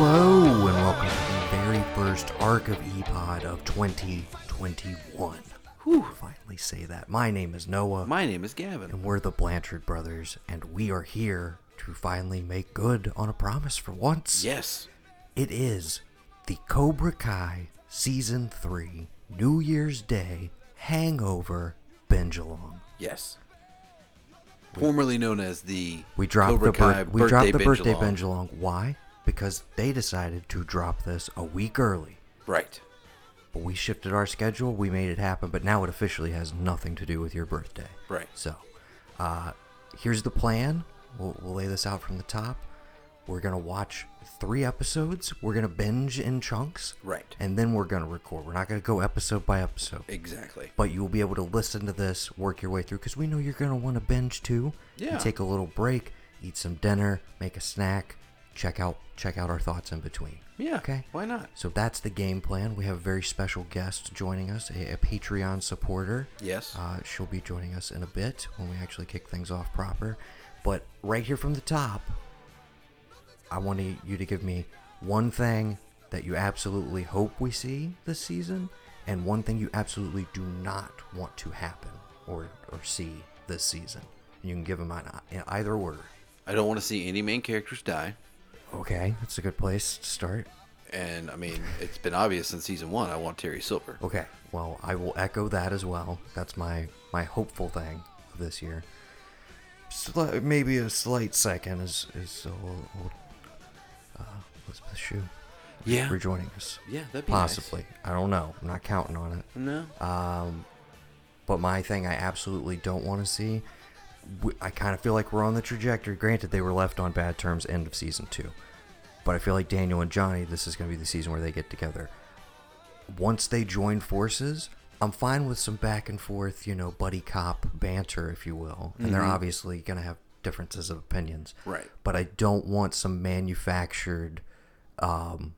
Hello, and welcome to the very first arc of EPOD of 2021. Whew, finally say that. My name is Noah, My name is Gavin. and we're the Blanchard brothers, and we are here to finally make good on a promise for once. Yes. It is the Cobra Kai Season 3 New Year's Day Hangover Binge Along. Yes. Formerly known as the We dropped Cobra the Kai bir- we dropped the birthday binge along. Why? Because they decided to drop this a week early. Right. But we shifted our schedule, we made it happen, but now it officially has nothing to do with your birthday. Right. So, uh, here's the plan. We'll, we'll lay this out from the top. We're going to watch three episodes. We're going to binge in chunks. Right. And then we're going to record. We're not going to go episode by episode. Exactly. But you will be able to listen to this, work your way through, because we know you're going to want to binge too. Yeah. Take a little break, eat some dinner, make a snack, check out check out our thoughts in between. Yeah. Okay. Why not? So that's the game plan. We have a very special guest joining us, a, a Patreon supporter. Yes. Uh, she'll be joining us in a bit when we actually kick things off proper. But right here from the top, I want you to give me one thing that you absolutely hope we see this season, and one thing you absolutely do not want to happen or, or see this season. You can give them in, in either order. I don't want to see any main characters die. Okay, that's a good place to start. And I mean, it's been obvious since season one. I want Terry Silver. Okay, well, I will echo that as well. That's my my hopeful thing of this year. Sli- maybe a slight second is is old, old uh, Elizabeth Shue Yeah. rejoining us. Yeah, that'd be Possibly. I don't know. I'm not counting on it. No. Um, but my thing I absolutely don't want to see. I kind of feel like we're on the trajectory. Granted, they were left on bad terms end of season two, but I feel like Daniel and Johnny. This is going to be the season where they get together. Once they join forces, I'm fine with some back and forth, you know, buddy cop banter, if you will. And they're obviously going to have differences of opinions, Right. But I don't want some manufactured um,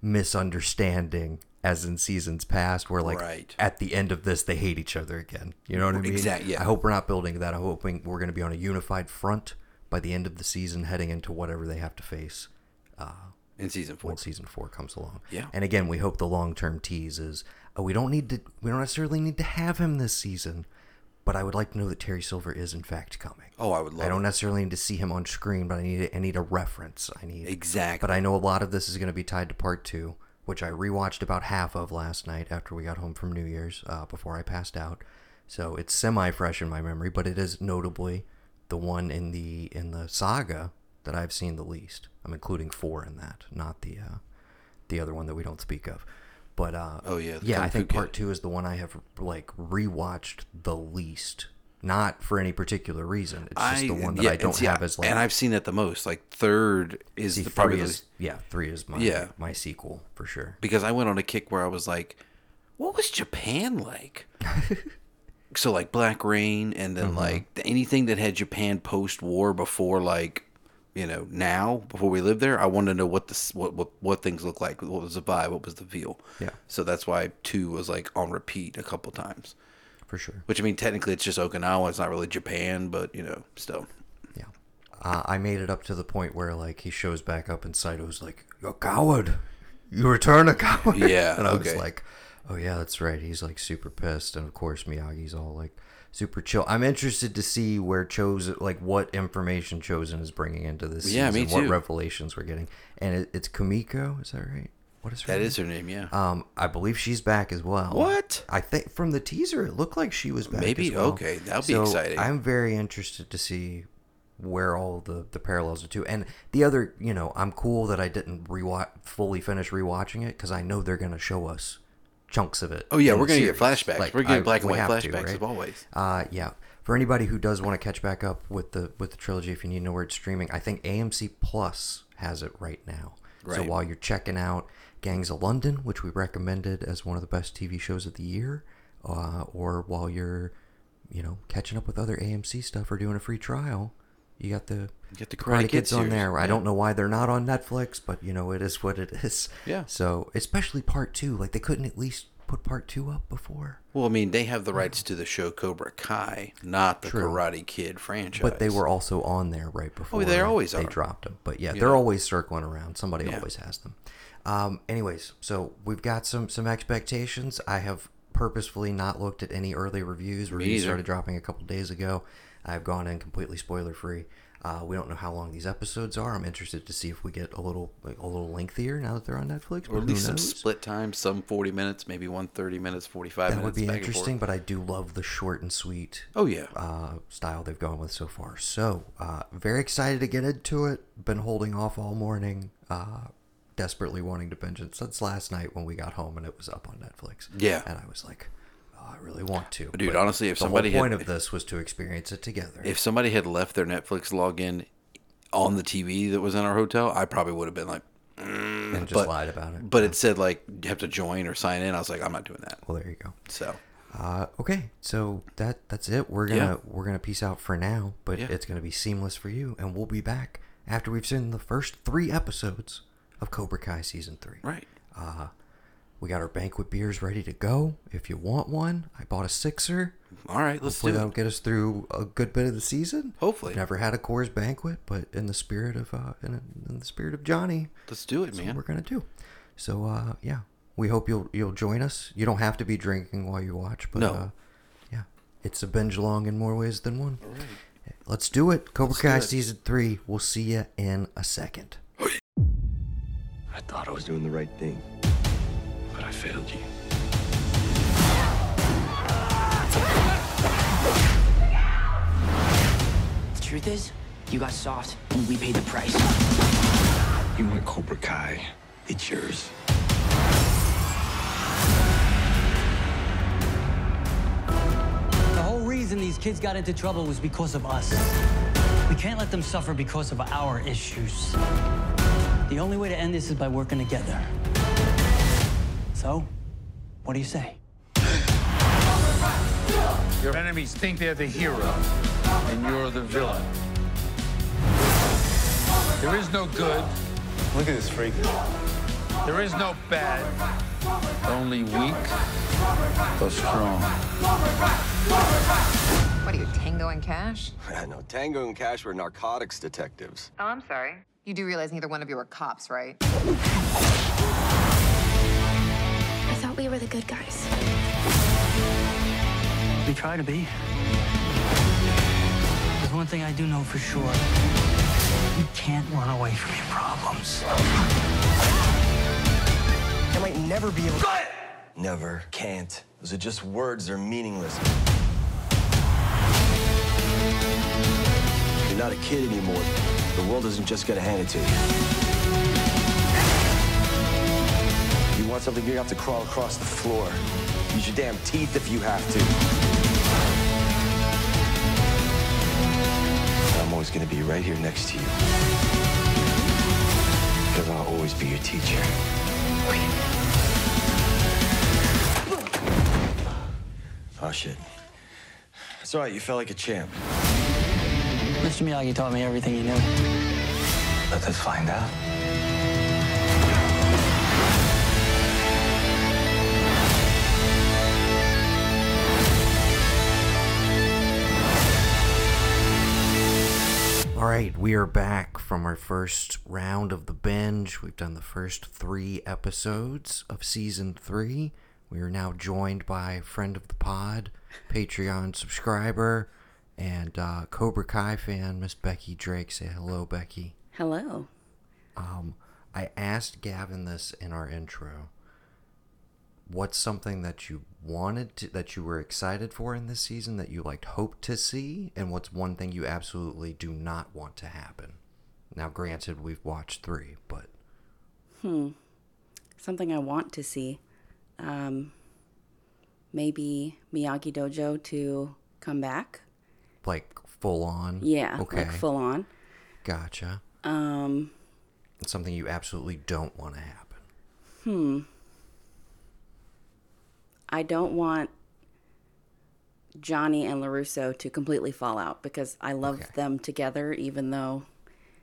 misunderstanding as in seasons past where like Right. at the end of this they hate each other again you know what i mean Exactly. yeah. i hope we're not building that i'm hoping we're going to be on a unified front by the end of the season heading into whatever they have to face uh, In season four. when season four comes along Yeah. and again we hope the long-term tease is oh, we don't need to we don't necessarily need to have him this season but i would like to know that terry silver is in fact coming Oh, I would love I don't it. necessarily need to see him on screen, but I need I need a reference. I need Exactly. But I know a lot of this is going to be tied to part two, which I rewatched about half of last night after we got home from New Year's, uh, before I passed out. So it's semi fresh in my memory, but it is notably the one in the in the saga that I've seen the least. I'm including four in that, not the uh, the other one that we don't speak of. But uh, Oh, yeah, yeah, I think part two is the one I have like rewatched the least. Not for any particular reason. It's just the one that yeah, I don't have as like. and I've seen that the most. Like third is see, the probably the- yeah, three is my Yeah. my sequel for sure. because I went on a kick where I was like, what was Japan like? so like Black Rain and Mm-hmm. then like anything that had Japan post war before like you know now before we lived there I wanted to know what this what what, what things look like what was the vibe what was the feel Yeah. so that's why two was like on repeat a couple times For sure. which I mean technically it's just Okinawa it's not really Japan but you know still Yeah. Uh, I made it up to the point where like he shows back up and Sato's like, "You're a coward! You return a coward!" Yeah, and I was like, "Oh yeah, that's right." He's like super pissed, and of course Miyagi's all like super chill. I'm interested to see where Chozen, like what information Chozen is bringing into this Yeah, season, me what revelations we're getting, and it, it's Kumiko. Is that right? What is her that name? is her name yeah Um, I believe she's back as well. What? I think from the teaser, it looked like she was back. Maybe? as well. Okay, that'll be exciting. I'm very interested to see where all the the parallels are to. And the other, you know, I'm cool that I didn't rewatch fully finish rewatching it because I know they're gonna show us chunks of it. oh yeah we're gonna get flashbacks Like, we're getting black and white have to, flashbacks right? as always Uh, yeah. For anybody who does want to catch back up with the with the trilogy, if you need to know where it's streaming, I think AMC Plus has it right now. Right. So while you're checking out Gangs of London, which we recommended as one of the best TV shows of the year, uh, or while you're, you know, catching up with other AMC stuff or doing a free trial, you got the You get the Karate Karate Kid Kids on there. I don't know why they're not on Netflix, but you know it is what it is. Yeah. So especially part two, like they couldn't at least put part two up before? Well, I mean, they have the rights to the show Cobra Kai, not the True. Karate Kid franchise. But they were also on there right before. Oh, they always are. they are. dropped them. But yeah, they're always circling around. Somebody Yeah. always has them. Um, anyways, so we've got some some expectations. I have purposefully not looked at any early reviews. Reviews either. started dropping a couple days ago. I've gone in completely spoiler free. Uh, we don't know how long these episodes are. I'm interested to see if we get a little like, a little lengthier now that they're on Netflix. or at least some split time, some 40 minutes, maybe one 30 minutes, 45 That minutes. would be back and forth. interesting, but I do love the short and sweet Oh, yeah. uh, style they've gone with so far. So, uh, very excited to get into it. Been holding off all morning, uh, desperately wanting to binge it since last night when we got home and it was up on Netflix. Yeah. And I was like, oh, I really want to. Dude, honestly, if the somebody whole had- point of this was to experience it together. if somebody had left their Netflix login on the TV that was in our hotel, I probably would have been like, and just but- lied about it. but it said like you have to join or sign in. I was like, I'm not doing that. well, there you go. So Uh, okay, so that that's it. We're gonna Yeah. we're gonna peace out for now, but Yeah. it's gonna be seamless for you, and we'll be back after we've seen the first three episodes of Cobra Kai season three. right, Uh, we got our banquet beers ready to go. If you want one, I bought a sixer. all right, let's Hopefully do that'll it. get us through a good bit of the season. Hopefully. Never had a Coors banquet, but in the spirit of uh, in, in the spirit of Johnny, Let's do it, man. we're gonna do. So uh, yeah, we hope you'll you'll join us. You don't have to be drinking while you watch, but No. uh, yeah, it's a binge along in more ways than one. All right. Let's do it. Cobra Kai do it. season three. We'll see you in a second. I thought I was doing the right thing, but I failed you. The truth is, you got soft, and we paid the price. You want Cobra Kai? It's yours. The whole reason these kids got into trouble was because of us. We can't let them suffer because of our issues. The only way to end this is by working together. So, what do you say? Your enemies think they're the hero, and you're the villain. There is no good, Look at this freak. there is no bad, only weak or strong. What are you, Tango and Cash? no, Tango and Cash were narcotics detectives. Oh, I'm sorry. You do realize neither one of you are cops, right? I thought we were the good guys. We try to be. There's one thing I do know for sure. You can't run away from your problems. I might never be able. to. Never, can't. Those are just words. They're meaningless. You're not a kid anymore. The world isn't just gonna hand it to you. You want something, you have to crawl across the floor. Use your damn teeth if you have to. I'm always gonna be right here next to you. Because I'll always be your teacher. Oh, shit. It's all right. You felt like a champ. Mr. Miyagi taught me everything he knew. Let us find out. All right, we are back from our first round of the binge. We've done the first three episodes of season three. We are now joined by friend of the pod, Patreon subscriber, and uh, Cobra Kai fan, Miss Becky Drake. Say hello, Becky. Hello. Um, I asked Gavin this in our intro. What's something that you wanted to, that you were excited for in this season that you like hoped to see, and what's one thing you absolutely do not want to happen? Now, granted, we've watched three, but hmm, Something I want to see. Um, maybe Miyagi Dojo to come back. Like full on. Yeah, Okay. like full on. Gotcha. Um, It's something you absolutely don't want to happen. Hmm. I don't want Johnny and LaRusso to completely fall out because I love Okay. them together, even though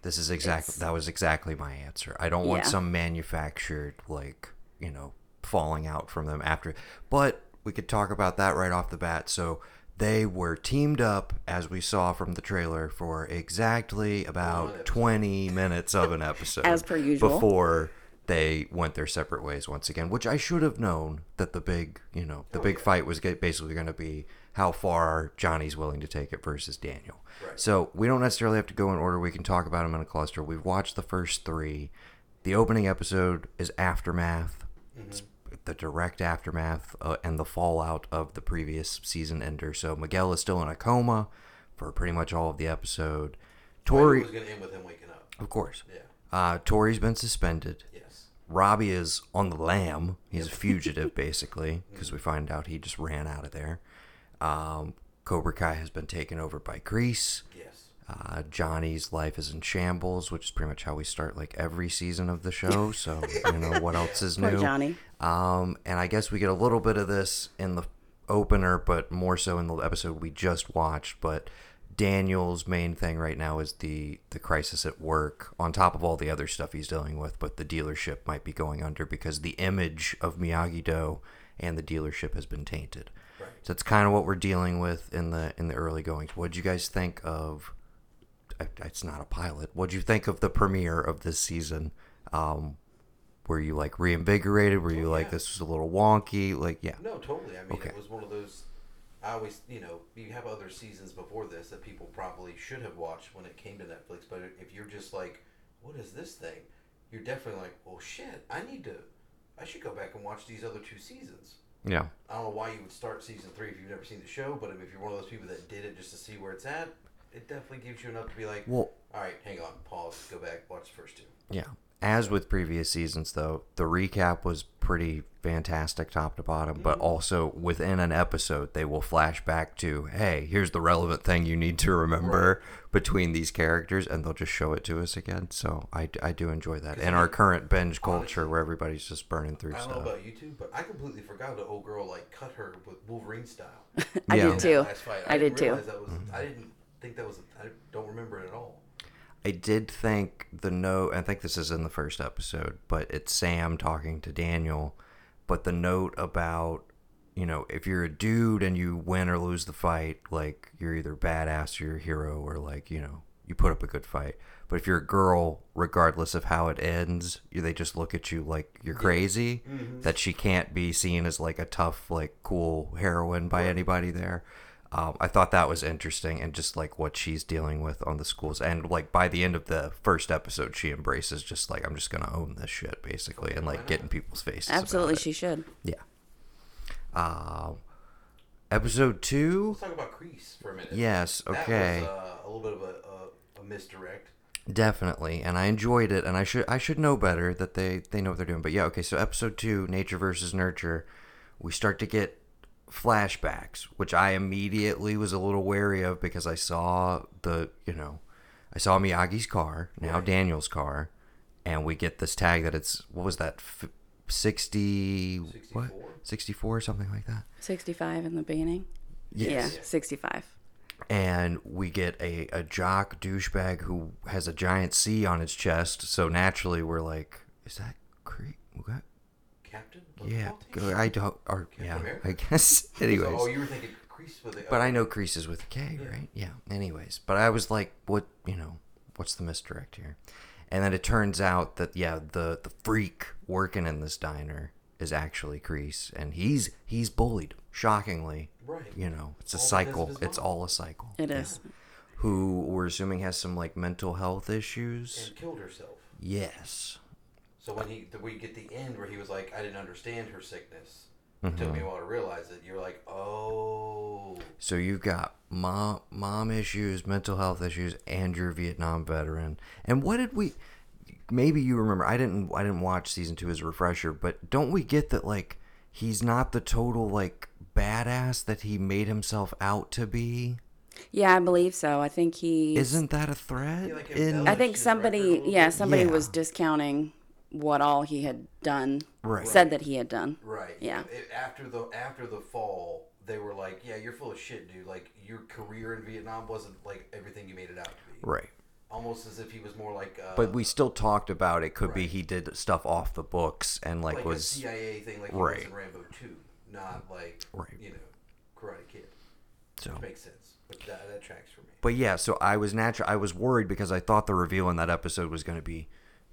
This is exactly that was exactly my answer. I don't want Yeah. some manufactured like you know falling out from them after. But we could talk about that right off the bat. So they were teamed up, as we saw from the trailer, for exactly about 20 minutes of an episode. As per usual. Before they went their separate ways once again, which I should have known that the big, you know, the oh, big fight was basically going to be how far Johnny's willing to take it versus Daniel. So we don't necessarily have to go in order. We can talk about them in a cluster. We've watched the first three. The opening episode is Aftermath. Mm-hmm. It's the direct aftermath uh, and the fallout of the previous season ender. So Miguel is still in a coma for pretty much all of the episode. Tori, was going to end with him waking up. of course. Yeah. Uh, Tori's been suspended. Yes. Robbie is on the lam. He's a fugitive, basically, because we find out he just ran out of there. Um, Cobra Kai has been taken over by Kreese. Yes. Uh, Johnny's life is in shambles, which is pretty much how we start like every season of the show. So you know what else is new. Poor new. Johnny. Um, and I guess we get a little bit of this in the opener, but more so in the episode we just watched. But Daniel's main thing right now is the the crisis at work, on top of all the other stuff he's dealing with. But the dealership might be going under because the image of Miyagi Do and the dealership has been tainted. So that's kind of what we're dealing with in the in the early goings. What would you guys think of? It's not a pilot. What'd you think of the premiere of this season? Um, were you like reinvigorated? Were oh, you like this was a little wonky? Like yeah, No, totally. I mean, Okay. it was one of those. I always, you know, you have other seasons before this that people probably should have watched when it came to Netflix. But if you're just like, what is this thing? You're definitely like, well, shit, I need to, I should go back and watch these other two seasons. yeah. I don't know why you would start season three if you've never seen the show, but if you're one of those people that did it just to see where it's at, it definitely gives you enough to be like, Well- all right, hang on, pause, go back, watch the first two. Yeah. As with previous seasons, though, the recap was pretty fantastic top to bottom, but mm-hmm. also within an episode, they will flash back to, hey, here's the relevant thing you need to remember between these characters, and they'll just show it to us again. So I, I do enjoy that. In our current binge culture where everybody's just burning through stuff. I don't know about you two, but I completely forgot the old girl like cut her with Wolverine style. I Yeah. did too. Last fight. I did too. realize That was, I mm-hmm. didn't think that was. I don't remember it at all. I did think the note, I think this is in the first episode, but it's Sam talking to Daniel. But the note about, you know, if you're a dude and you win or lose the fight, like you're either badass or you're a hero or like, you know, you put up a good fight. But if you're a girl, regardless of how it ends, you, they just look at you like you're crazy, mm-hmm. that she can't be seen as like a tough, like cool heroine by anybody there. Um, I thought that was interesting and just like what she's dealing with on the schools. And like by the end of the first episode, she embraces just like, I'm just going to own this shit basically and like get in people's faces. about Absolutely, it. she should. Yeah. Um, episode two. Let's talk about Kreese for a minute. Yes, okay. That was uh, a little bit of a, a, a misdirect. Definitely, and I enjoyed it, and I should I should know better that they they know what they're doing. But yeah, okay. So episode two, nature versus nurture, we start to get flashbacks, which I immediately was a little wary of because I saw the you know, I saw Miyagi's car, now Daniel's car, and we get this tag that it's what was that, F- sixty what sixty four or something like that. 65 in the beginning? Yes. Yeah, 65. and we get a, a jock douchebag who has a giant C on his chest. So naturally, we're like, is that Creed? What? Captain? Yeah, go- I don't. Or yeah, America? I guess. Oh, anyways, oh, you were thinking Kreese with the. but I know Kreese is with a K, right? Yeah. Anyways, but I was like, what? You know, what's the misdirect here? And then it turns out that yeah, the the freak working in this diner is actually Kreese, and he's he's bullied shockingly. Right. You know, it's a All cycle. It's all a cycle. It is. Who we're assuming has some like mental health issues. And killed herself. Yes. So when he, we get the end where he was like, I didn't understand her sickness. Mm-hmm. It took me a while to realize it. You're like, oh. So you've got mom mom issues, mental health issues, and you're a Vietnam veteran. And what did we? Maybe you remember. I didn't. I didn't watch season two as a refresher. But don't we get that like he's not the total like badass that he made himself out to be? Yeah, I believe so. I think he. Isn't that a threat? like, in I think his record a somebody, yeah, somebody Yeah. was discounting what all he had done. Right. Said that he had done. Right. Yeah. It- after the after the fall, they were like, "Yeah, you're full of shit, dude. Like your career in Vietnam wasn't like everything you made it out to be." right. almost as if he was more like. Uh, but we still talked about it. Could be he did stuff off the books and like, like was a CIA thing, like he right. was in Rambo Two, not like Right. you know, Karate Kid. so. Which makes sense, but that, that tracks for me. But yeah, so I was natural. I was worried because I thought the reveal in that episode was going to be,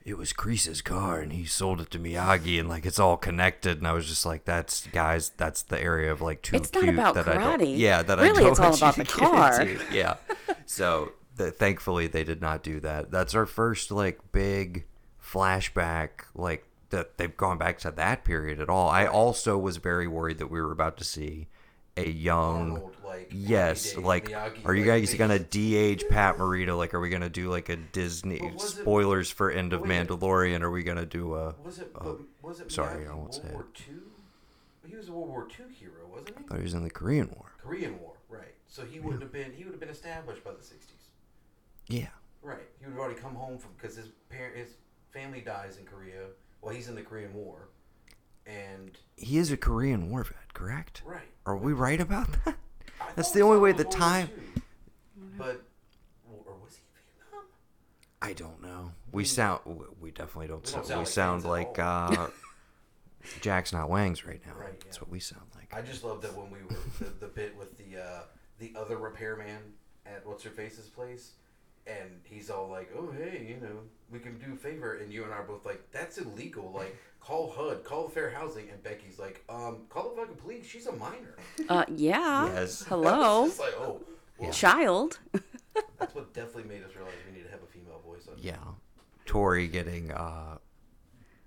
it was Kreese's car and he sold it to Miyagi and like it's all connected. And I was just like, that's guys, that's the area of like too It's not cute about that I don't. karate. Yeah, that Really, I don't it's all about the car. Yeah. So the, thankfully they did not do that. That's our first like big flashback like that they've gone back to that period at all. I also was very worried that we were about to see a young like, yes like Miyagi, are you guys they- gonna de-age pat morita like are we gonna do like a disney it- spoilers for end of mandalorian are we gonna do a Was it? a- was it? sorry i won't say World it War Two. He was a World War Two hero, wasn't he? I thought he was in the korean war Korean War, right? So he wouldn't have been. He would have been established by the '60s, yeah right? He would have already come home from because his parent, his family dies in Korea. Well, he's in the Korean War, and he is a korean war vet correct right. are we right about that that's the only way the time But, or was he Vietnam? i don't know. We sound we definitely don't, We sound, don't we sound sound like like fans at uh jack's not wangs right now. Right, that's what we sound like. I just love that when we were the, the bit with the uh, the other repairman at what's her face's place, and he's all like, "Oh hey, you know, we can do a favor," and you and I are both like, "That's illegal. Like, call HUD, call Fair Housing," and Becky's like, "Um, call the fucking police. She's a minor." Uh, yeah. Yes. Hello, It's like, oh, well, child. that's what definitely made us realize we need to have a female voice on. yeah tori getting uh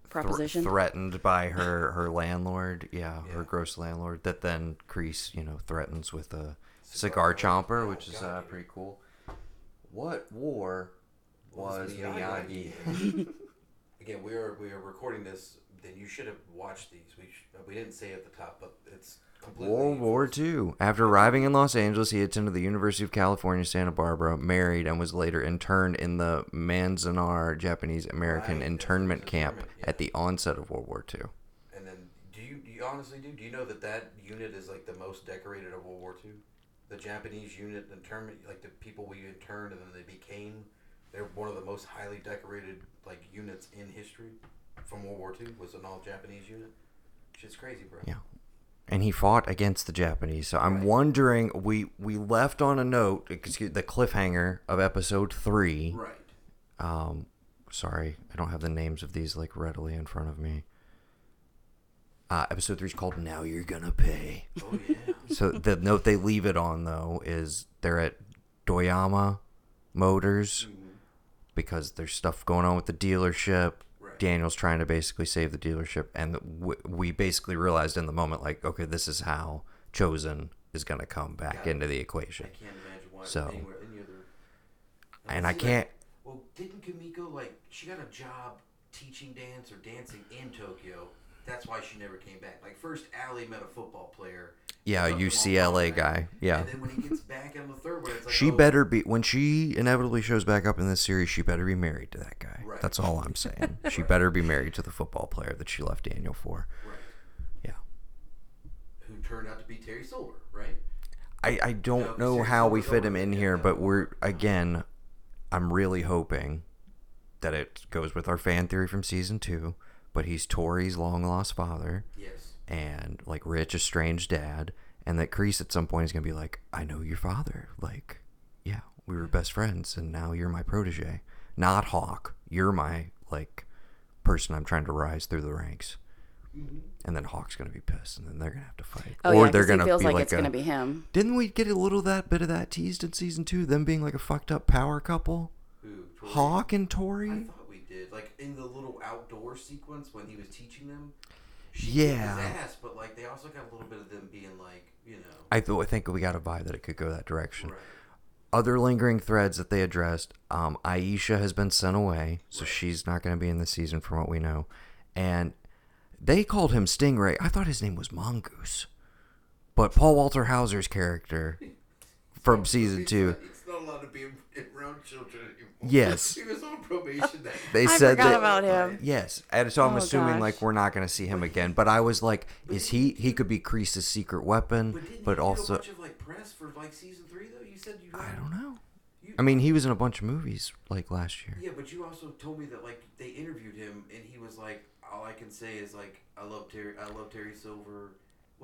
thr- Proposition. threatened by her her landlord, yeah, her gross landlord. That then Kreese, you know, threatens with a Cigar cigar chomper, Oh, which is God, uh, pretty cool. What war was Miyagi? Miyagi? Again, we are we are recording this. Then you should have watched these. We sh- we didn't say at the top, but it's completely World War II. After arriving in Los Angeles, he attended the University of California, Santa Barbara, married, and was later interned in the Manzanar Japanese American Right, internment camp internment, at the onset of World War II. And then, do you, do you honestly do? Do you know that that unit is like the most decorated of World War II? The Japanese unit internment, like the people we interned and then they became, they're one of the most highly decorated like units in history from World War II. Was an all Japanese unit. Shit's crazy, bro. Yeah. And he fought against the Japanese. So I'm Right. wondering we we left on a note excuse the cliffhanger of episode 3. Right. Um sorry, I don't have the names of these like readily in front of me. Uh, episode 3 is called Now You're Gonna Pay. Oh yeah. So the note they leave it on though is they're at Doyama Motors because there's stuff going on with the dealership. Right. Daniel's trying to basically save the dealership, and w- we basically realized in the moment, like, okay, this is how Chozen is going to come back Yeah. into the equation. I can't imagine why So- anywhere any other. And I can't. Like, well, didn't Kumiko like she got a job teaching dance or dancing in Tokyo? That's why she never came back. Like first, Ali met a football player. Yeah, on UCLA guy. Yeah. And then when he gets back on the third one, it's like She oh, better be when she inevitably shows back up in this series. She better be married to that guy. Right. That's all I'm saying. She better be married to the football player that she left Daniel for. Right. Yeah. Who turned out to be Terry Silver, right? I, I don't know how we fit him in here, no. but we're again. I'm really hoping that it goes with our fan theory from season two. But he's Tori's long lost father, Yes. and like Rich, estranged dad, and that Kreese at some point is gonna be like, "I know your father. Like, yeah, we were best friends, and now you're my protege, not Hawk. You're my like person. I'm trying to rise through the ranks." Mm-hmm. And then Hawk's gonna be pissed, and then they're gonna have to fight, Oh or yeah, they're gonna feels be like, like it's a, gonna be him. didn't we get a little of that bit of that teased in season two? Them being like a fucked up power couple, Who? Tori? Hawk and Tori. Like in the little outdoor sequence when he was teaching them. Yeah. ass, but like they also got a little bit of them being like, you know. I th- I think we got a vibe that it could go that direction. Right. Other lingering threads that they addressed. Um, Aisha has been sent away, so she's not going to be in the season from what we know. And they called him Stingray. I thought his name was Mongoose, but Paul Walter Hauser's character from season two. He's not allowed to be around children anymore. Yes. he was on probation. That They I said forgot that about him. Yes, and so I'm Oh, assuming gosh. like we're not going to see him again. But I was like, is he? He could be Kreese's secret weapon, But didn't but you also get a bunch of like press for like season three though? You said you. I don't know. I mean, he was in a bunch of movies like last year. Yeah, but you also told me that like they interviewed him and he was like, all I can say is like, I love Terry, I love Terry Silver.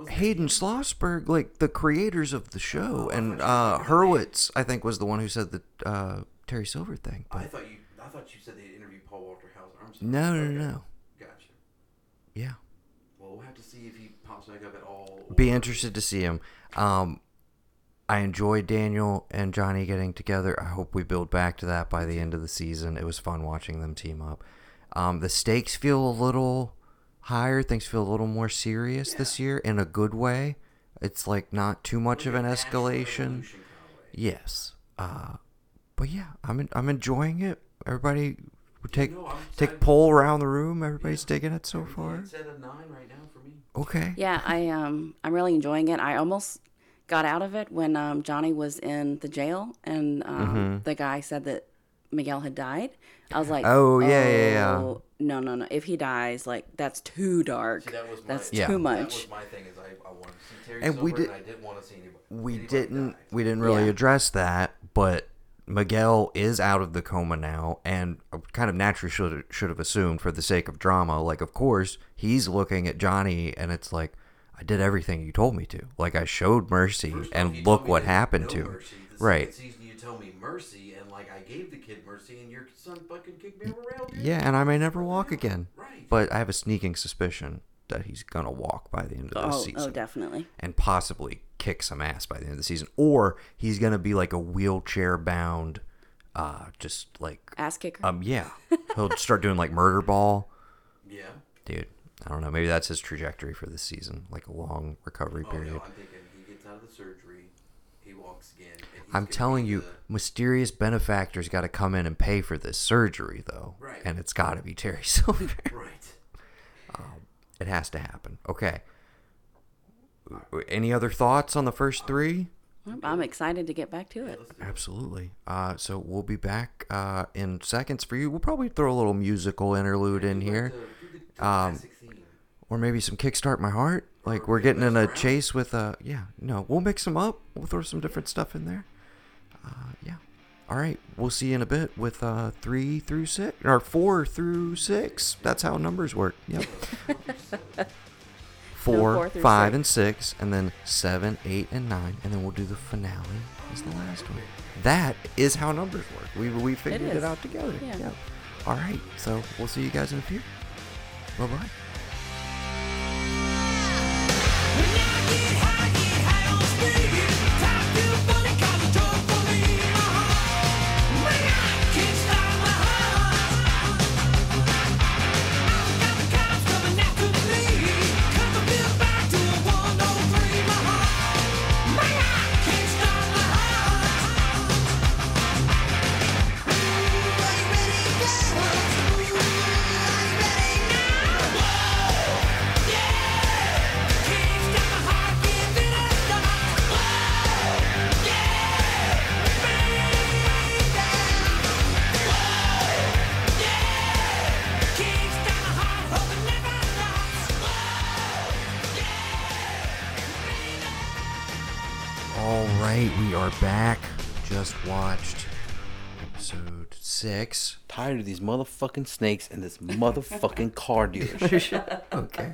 Hayden? Schlossberg, like the creators of the show, Oh, and uh, said the name. Hurwitz, I think, was the one who said the uh, Terry Silver thing. I But thought you, I thought you said they interviewed Paul Walter Hauser. I'm sorry. no, no, Okay. no, no. Gotcha. Yeah, Well, we'll have to see if he pops back up at all. be interested to see him. Um, I enjoyed Daniel and Johnny getting together. I hope we build back to that by the end of the season. It was fun watching them team up. Um, the stakes feel a little higher. Things feel a little more serious this year in a good way. It's like not too much of an escalation. Yes. Uh, but yeah, I'm en- I'm enjoying it. Everybody, take no, take poll around the room. Everybody's digging it so far. It's at a nine right now for me. Okay. Yeah, I um I'm really enjoying it. I almost got out of it when um Johnny was in the jail and um the guy said that Miguel had died. I was like, Mm-hmm. Oh, yeah, yeah, yeah. "Oh, No, no, no. If he dies, like that's too dark. See, that was my, that's Yeah. too That much. was my thing is I, I wanted to see Terry And Silver we did- and I didn't want to see anybody. we anybody didn't die. we didn't really Yeah. address that but miguel is out of the coma now and kind of naturally should should have assumed for the sake of drama like of course he's looking at johnny and it's like i did everything you told me to like i showed mercy First and look what happened no to mercy. Right season, you tell me mercy, and like I gave the kid mercy, and your son fucking kicked me around. Dude. yeah and i may never walk again Right. but i have a sneaking suspicion that he's gonna walk by the end of this Oh, season oh, definitely. and possibly kick some ass by the end of the season or he's gonna be like a wheelchair bound uh just like Ass kicker. Um, yeah, he'll start doing like murder ball, Yeah. dude. I don't know. Maybe that's his trajectory for this season, like a long recovery Oh period. no, I'm thinking he gets out of the surgery, he walks again. And he's I'm telling you, the- mysterious benefactors got to come in and pay for this surgery, though, Right. and it's got to be Terry Silver. right. it has to happen. Okay. Any other thoughts on the first three? I'm excited to get back to it. Absolutely. Uh, so we'll be back uh, in seconds for you. We'll probably throw a little musical interlude in here. Do the, do the Um, or maybe some kickstart my heart like we're getting in a chase with a yeah no we'll mix them up we'll throw some different stuff in there uh yeah. All right. We'll see you in a bit with uh three through six or four through six. That's how numbers work. Yep. Four, four through five and six and then seven eight and nine and then we'll do the finale as the last one. That is how numbers work. We we figured it out together. Yeah. all right. So we'll see you guys in a few. Bye bye six. Tired of these motherfucking snakes and this motherfucking car dealership. Okay.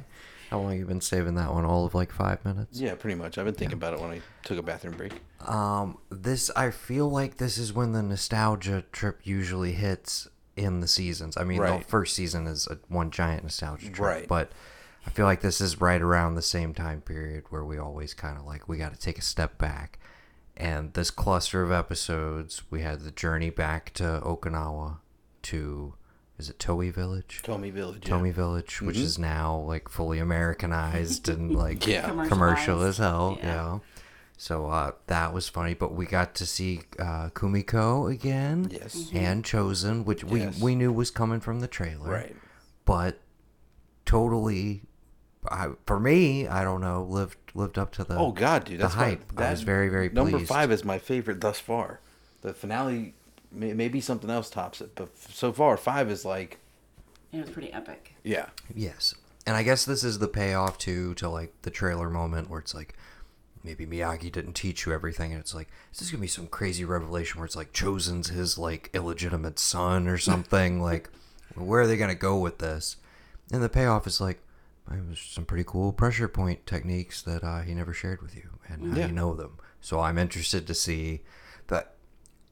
How long have you been saving that one? All of like five minutes. yeah, pretty much. I've been thinking about it when I took a bathroom break. Um, this I feel like this is when the nostalgia trip usually hits in the seasons. I mean, the first season is a one giant nostalgia trip, Right. but I feel like this is right around the same time period where we always kind of like we got to take a step back. And this cluster of episodes, we had the journey back to Okinawa, to is it Toei Village? Tomi Village. yeah. Tomi Village, which is now like fully Americanized and like Yeah. commercial as hell. Yeah. Yeah. So uh, that was funny, but we got to see uh, Kumiko again, Yes. and Chozen, which Yes. we we knew was coming from the trailer, Right. But totally, I, for me, I don't know, lived lived up to the Oh God, dude, the that's why- hype. I that- was very very Number pleased. five is my favorite thus far. The finale, may, maybe something else tops it, but f- so far five is like, It was pretty epic. yeah, Yes. And I guess this is the payoff too to like the trailer moment where it's like maybe Miyagi didn't teach you everything, and it's like is this gonna be some crazy revelation where it's like Chozen's his like illegitimate son or something? like, where are they gonna go with this? And the payoff is like, it was some pretty cool pressure point techniques that uh, he never shared with you, and how Yeah. you know them. So I'm interested to see that.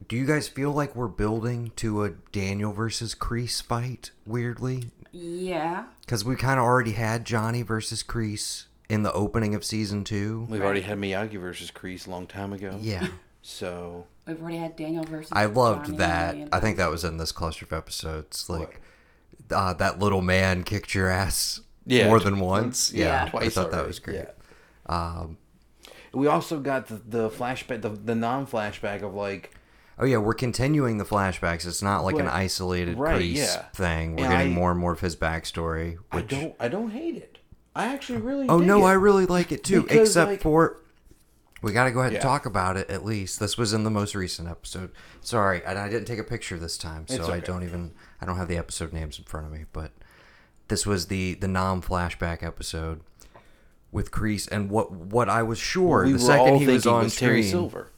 Do you guys feel like we're building to a Daniel versus Kreese fight? Weirdly, Yeah. because we kind of already had Johnny versus Kreese in the opening of season two. We've already had Miyagi versus Kreese a long time ago. Yeah. So We've already had Daniel versus. I loved Johnny that. million I think that was in this cluster of episodes. Like, uh, that little man kicked your ass Yeah, more tw- than once. yeah. Yeah, I Twice thought that was great. yeah. Um, we also got the, the flashback, the, the non-flashback of like oh yeah, we're continuing the flashbacks. It's not like an isolated Right, Kreese yeah. thing. We're And getting I- more and more of his backstory. I Which, don't I don't hate it. I actually really oh dig no, it. I really like it too. Because, except like- for we got to go ahead Yeah. and talk about it at least. This was in the most recent episode. Sorry, and I didn't take a picture this time, so It's I don't even I don't have the episode names in front of me. But this was the the non flashback episode with Kreese, and what what I was sure we the second he was on was screen Terry Silver.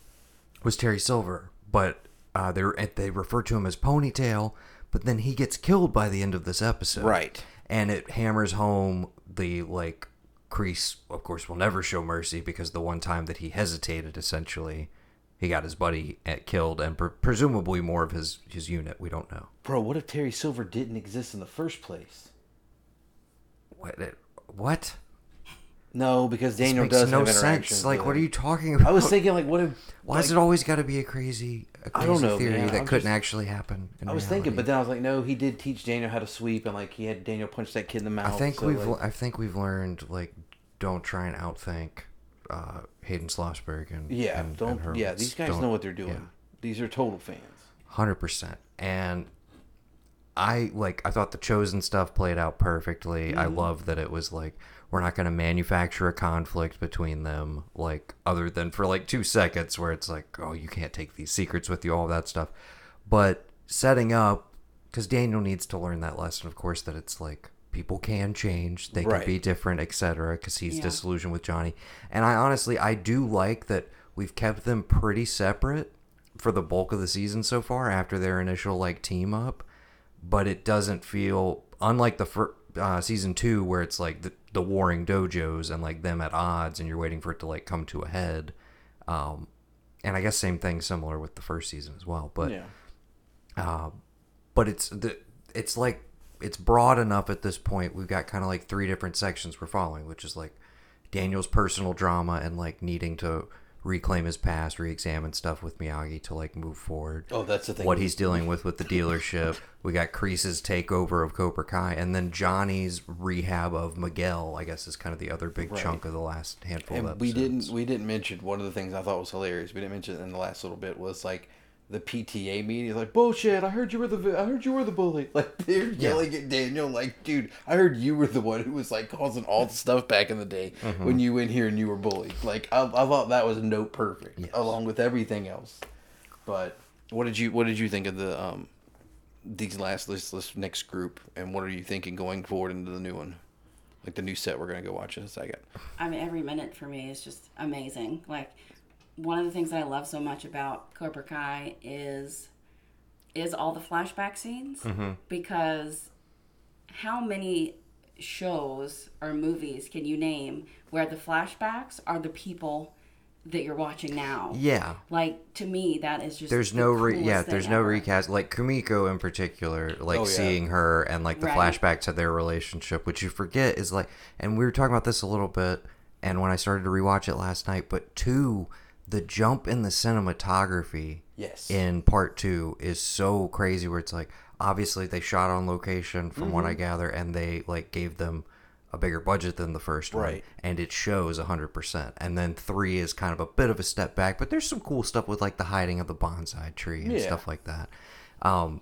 was Terry Silver, but uh, they they refer to him as Ponytail, but then he gets killed by the end of this episode, Right. And it hammers home the like Kreese, of course, will never show mercy because the one time that he hesitated, essentially, he got his buddy at, killed, and pre- presumably more of his his unit. We don't know. Bro, what if Terry Silver didn't exist in the first place? What? What? No, because Daniel makes does no have sense. Like, what are you talking about? I was thinking, like, what if? Why like, is it always got to be a crazy, a I crazy don't know, theory man. that I'm couldn't just- actually happen? in I was thinking, but then I was like, no, he did teach Daniel how to sweep, and like he had Daniel punch that kid in the mouth. I think so, we've like- I think we've learned like don't try and outthink uh, Hayden Schlossberg and yeah, and, don't and yeah. These guys know what they're doing. These are total fans. Hundred percent. And I like I thought the Chozen stuff played out perfectly. I Mhm. love that it was like we're not going to manufacture a conflict between them like other than for like 2 seconds where it's like oh you can't take these secrets with you all that stuff. But setting up cuz Daniel needs to learn that lesson of course that it's like people can change, they Right. can be different, etc. cuz he's Yeah. disillusioned with Johnny. And I honestly I do like that we've kept them pretty separate for the bulk of the season so far after their initial like team up but it doesn't feel unlike the first uh, season two where it's like the, the warring dojos and like them at odds and you're waiting for it to like come to a head um, and i guess same thing similar with the first season as well but yeah. uh, but it's the it's like it's broad enough at this point we've got kind of like three different sections we're following which is like daniel's personal drama and like needing to reclaim his past re-examine stuff with miyagi to like move forward Oh, that's the thing. what he's dealing with with the dealership we got Kreese's takeover of cobra kai and then johnny's rehab of miguel i guess is kind of the other big Right. chunk of the last handful of And episodes we didn't we didn't mention one of the things I thought was hilarious. We didn't mention it in the last little bit was like the PTA meeting. Like bullshit. I heard you were the I heard you were the bully. Like they're yelling at Daniel. Like, dude, I heard you were the one who was like causing all the stuff back in the day Mm-hmm. when you went here and you were bullied. Like I, I thought that was note perfect along with everything else. But what did you what did you think of the um these last this this next group and what are you thinking going forward into the new one? Like the new set we're gonna go watch in a second. I mean, every minute for me is just amazing. Like, one of the things that I love so much about Cobra Kai is is all the flashback scenes mm-hmm. because how many shows or movies can you name where the flashbacks are the people that you're watching now? yeah Like to me, that is just there's the no re- yeah thing there's no ever. recast like Kumiko in particular like Oh, yeah. seeing her and like the Right. flashback to their relationship which you forget is like and we were talking about this a little bit and when I started to rewatch it last night but two the jump in the cinematography Yes. in part 2 is so crazy where it's like obviously they shot on location from what Mm-hmm. I gather and they like gave them a bigger budget than the first one Right. and it shows 100% and then 3 is kind of a bit of a step back but there's some cool stuff with like the hiding of the bonsai tree and Yeah. stuff like that um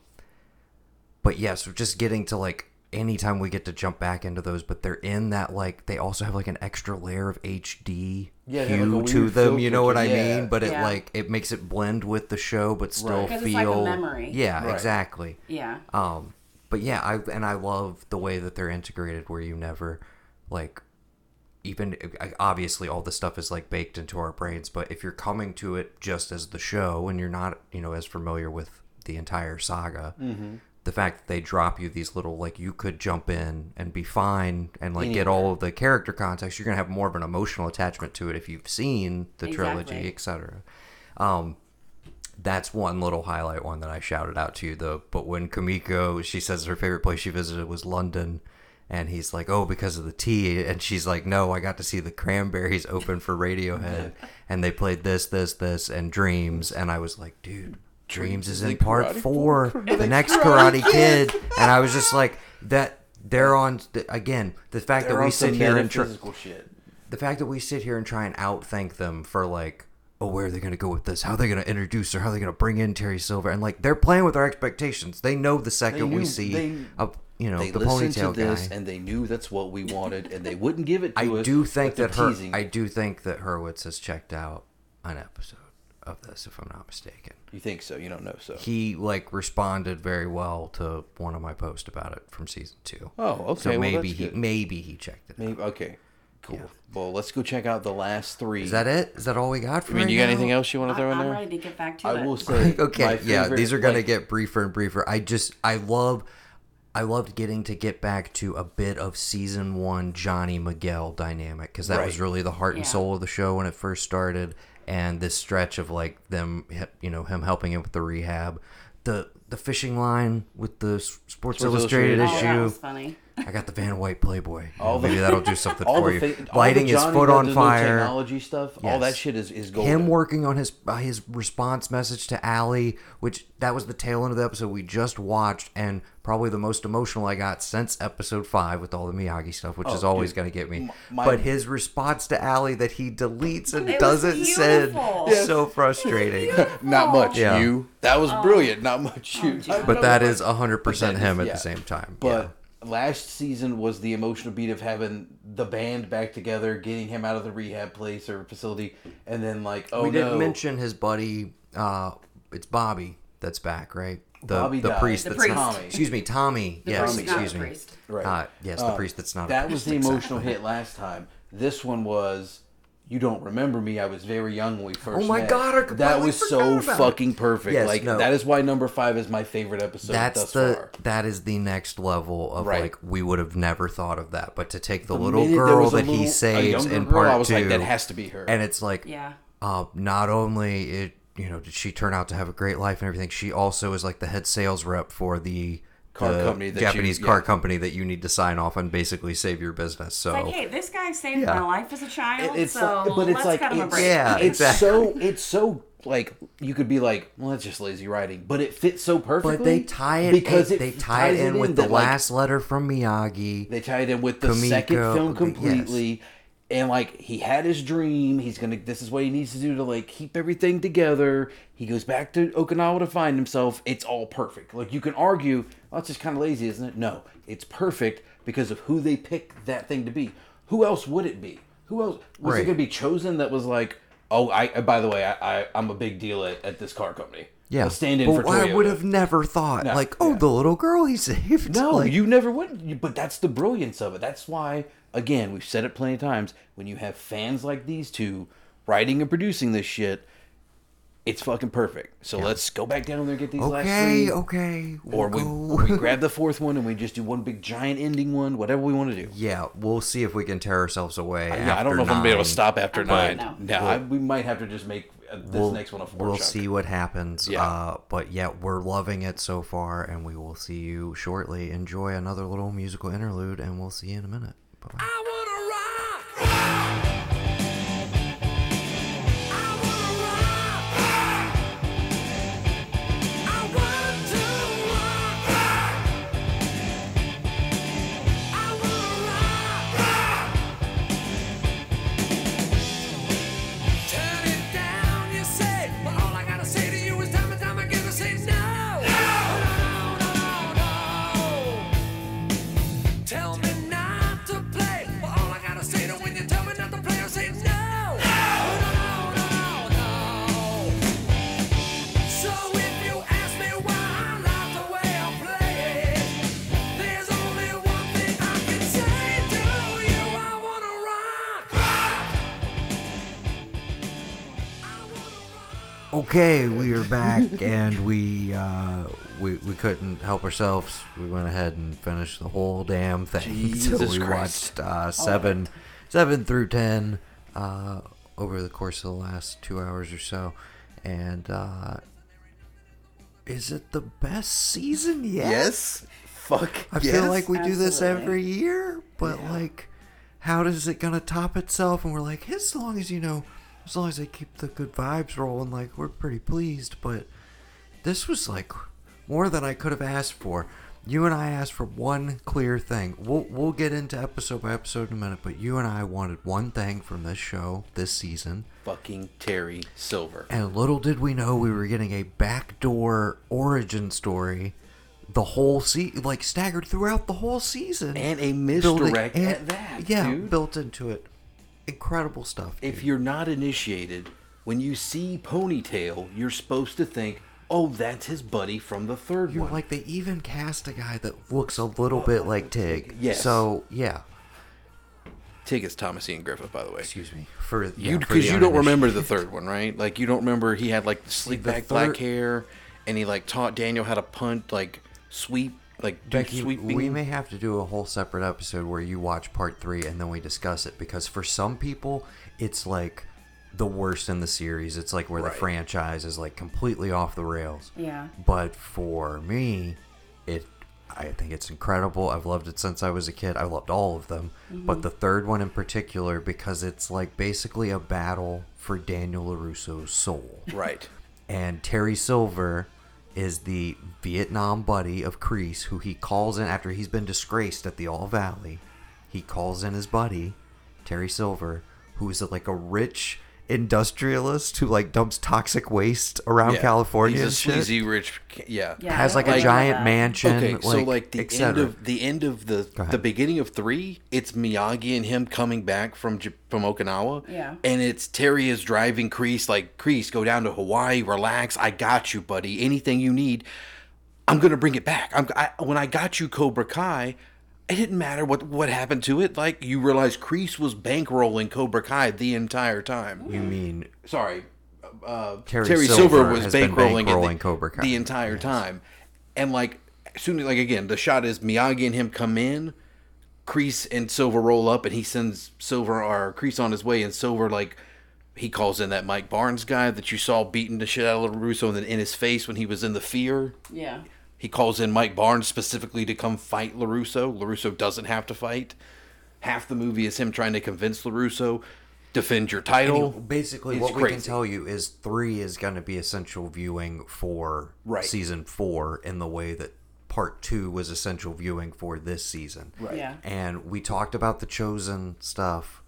but yes just getting to like anytime we get to jump back into those but they're in that like they also have like an extra layer of hd Yeah, hue like, to them you know what i to- yeah. mean but it Yeah. like it makes it blend with the show but still Right. 'Cause feel it's like a memory. yeah Right. exactly Yeah. um, but yeah, I and I love the way that they're integrated, where you never like even obviously all this stuff is like baked into our brains, but if you're coming to it just as the show and you're not, you know, as familiar with the entire saga, the fact that they drop you these little like you could jump in and be fine and like get all of the character context, you're gonna have more of an emotional attachment to it if you've seen the trilogy, etc. Um, that's one little highlight one that I shouted out to you though. But when Kumiko, she says her favorite place she visited was London, and he's like, "Oh, because of the tea," and she's like, "No, I got to see the Cranberries open for Radiohead, and they played this, this, this, and Dreams," and I was like, "Dude." Dreams is in part Karate four, Kid. the next Karate Kid, and I was just like, "That they're on again." The fact They're that we sit here and try, metaphysical shit. the fact that we sit here and try and outthank them for like, oh, where are they going to go with this? How are they going to introduce her? How are they going to bring in Terry Silver? And like, they're playing with our expectations. They know the second They we see, they- a, you know, They the listened to ponytail this guy. and they knew that's what we wanted, and they wouldn't give it to I us. do think that her, teasing. I do think that Hurwitz has checked out an episode of this, if I'm not mistaken. You think so? You don't know so. He like responded very well to one of my posts about it from season two. Oh, okay, So well, maybe that's he good. maybe he checked it. out. Maybe okay, cool. Yeah. Well, let's go check out the last three. Is that it? Is that all we got for I mean, right you got now? anything else you want to throw in there? I'm ready to get back to I it. will say, okay, my yeah, these are gonna like- get briefer and briefer. I just I love I loved getting to get back to a bit of season one Johnny Miguel dynamic because that was really the heart and Yeah. soul of the show when it first started, and this stretch of like them, you know, him helping him with the rehab, the the fishing line with the Sports, Sports Illustrated, Illustrated. oh, that issue. was funny. I got the Vanna White Playboy. All the- Maybe that'll do something all for the you. thing- all the Lighting his foot on the fire. Technology stuff. All that shit is is golden. Him working on his uh, his response message to Ali, which that was the tail end of the episode we just watched, and probably the most emotional I got since episode five with all the Miyagi stuff, which is Oh, always going to get me. My- but his response to Ali that he deletes and It doesn't send beautiful. is so frustrating. Not much Yeah. you. That was brilliant. Not much you. geez. But that is hundred percent But that is- him at yeah. the same time. But last season was the emotional beat of having the band back together, getting him out of the rehab place or facility, and then like, oh we no, didn't mention his buddy. Uh, it's Bobby that's back, right? The Bobby the died. priest The that's not. priest. Excuse me, Tommy. The yes, priest, not excuse the me. priest. Right. Uh, yes, the Uh, priest that's not. a that priest, was the emotional exactly. hit last time. This one was. You don't remember me. I was very young when we first. Oh my met." God, I that completely was so forgot about it. fucking perfect. Yes, like no. that is why number five is my favorite episode That's thus the far. that is the next level of Right. like we would have never thought of that, but to take the, The little girl that he little- a saves younger in girl, part I was two, like, that has to be her. and it's like, Yeah. uh, not only it, you know, did she turn out to have a great life and everything, she also is like the head sales rep for the Car the company that you- Japanese car yeah. company that you need to sign off and basically save your business. So It's like, hey, this guy saved Yeah. my life as a child, It- it's so like, but it's let's like cut him a it's, break. Yeah, it's exactly. so it's so like you could be like, well, that's just lazy writing, but it fits so perfectly. But they tie it because in, it they tie it ties in with the that, like, last letter from Miyagi. They tied in with the Kumiko, second film yes. And like he had his dream, he's gonna. This is what he needs to do to like keep everything together. He goes back to Okinawa to find himself. It's all perfect. Like you can argue, oh, it's just kind of lazy, isn't it? No, it's perfect because of who they picked that thing to be. Who else would it be? Who else was it gonna be chosen? That was like, oh, I. By the way, I, I I'm a big deal at, at this car company. Yeah, I'll stand in but for I would have never thought No, like, oh, yeah. the little girl he saved. No, Like, you never would. But that's the brilliance of it. That's why, again, we've said it plenty of times. When you have fans like these two writing and producing this shit, it's fucking perfect. So let's go back down there and get these last okay, three. okay, Or we'll we, go. we grab the fourth one and we just do one big giant ending one, whatever we want to do. yeah, we'll see if we can tear ourselves away. Yeah, I don't after know if I'm gonna be able to stop after But- nine. No. No, I, we might have to just make this We'll, next one a four we'll chunk. see what happens. Yeah. Uh, but yeah, we're loving it so far, and we will see you shortly. Enjoy another little musical interlude, and we'll see you in a minute. Bye bye. Back, and we uh, we we couldn't help ourselves. We went ahead and finished the whole damn thing. so we Christ. watched uh, seven seven through ten uh, over the course of the last two hours or so, and uh, is it the best season yet? Yes. Fuck. I yes. feel like we do this every year, but like, how does it gonna top itself? And we're like, as long as you know, as long as they keep the good vibes rolling, like we're pretty pleased. But this was like more than I could have asked for. You and I asked for one clear thing. We'll we'll get into episode by episode in a minute, but you and I wanted one thing from this show this season. fucking Terry Silver. And little did we know we were getting a backdoor origin story the whole se like staggered throughout the whole season. And a Building- misdirect and- at that, Yeah, dude. built into it. Incredible stuff. If you're not initiated, when you see Ponytail, you're supposed to think, "Oh, that's his buddy from the 3rd You're one." like they even cast a guy that looks a little bit like Tig. Yes. So yeah. Tig is Thomas Ian Griffith, by the way. Excuse me for yeah, you because the you don't remember the third one, right? Like you don't remember he had like the back black hair, and he like taught Daniel how to punt, like sweep, like do Becky, sweeping. we may have to do a whole separate episode where you watch part three and then we discuss it because for some people it's like the worst in the series. It's like where the franchise is like completely off the rails. Yeah. But for me, it I think it's incredible. I've loved it since I was a kid. I loved all of them, mm-hmm. but the third one in particular because it's like basically a battle for Daniel LaRusso's soul. right. And Terry Silver is the Vietnam buddy of Kreese, who he calls in after he's been disgraced at the All Valley. He calls in his buddy, Terry Silver, who's like a rich industrialist who like dumps toxic waste around Yeah. California He's a and shit. sleazy rich. Yeah. Yeah, Has I like a giant that. mansion. Okay, like, so like the end of the end of the the beginning of three, it's Miyagi and him coming back from from Okinawa. Yeah. and it's Terry is driving Kreese like Kreese, go down to Hawaii, relax. I got you, buddy. Anything you need, I'm gonna bring it back. I'm I, when I got you Cobra Kai. It didn't matter what what happened to it. Like you realize, Kreese was bankrolling Cobra Kai the entire time. you mean Sorry, uh, Terry Terry, Silver Silver, was bankrolling, bankrolling the, Cobra Kai. the entire time, and like soon, like again, the shot is Miyagi and him come in, Kreese and Silver roll up, and he sends Silver or Kreese on his way, and Silver like he calls in that Mike Barnes guy that you saw beating the shit out of Russo and then in his face when he was in the fear. Yeah. He calls in Mike Barnes specifically to come fight LaRusso. LaRusso doesn't have to fight. Half the movie is him trying to convince LaRusso, defend your title. Basically, It's what we can tell you is three is going to be essential viewing for Right. season four in the way that part two was essential viewing for this season. Right. Yeah. And we talked about the Chozen stuff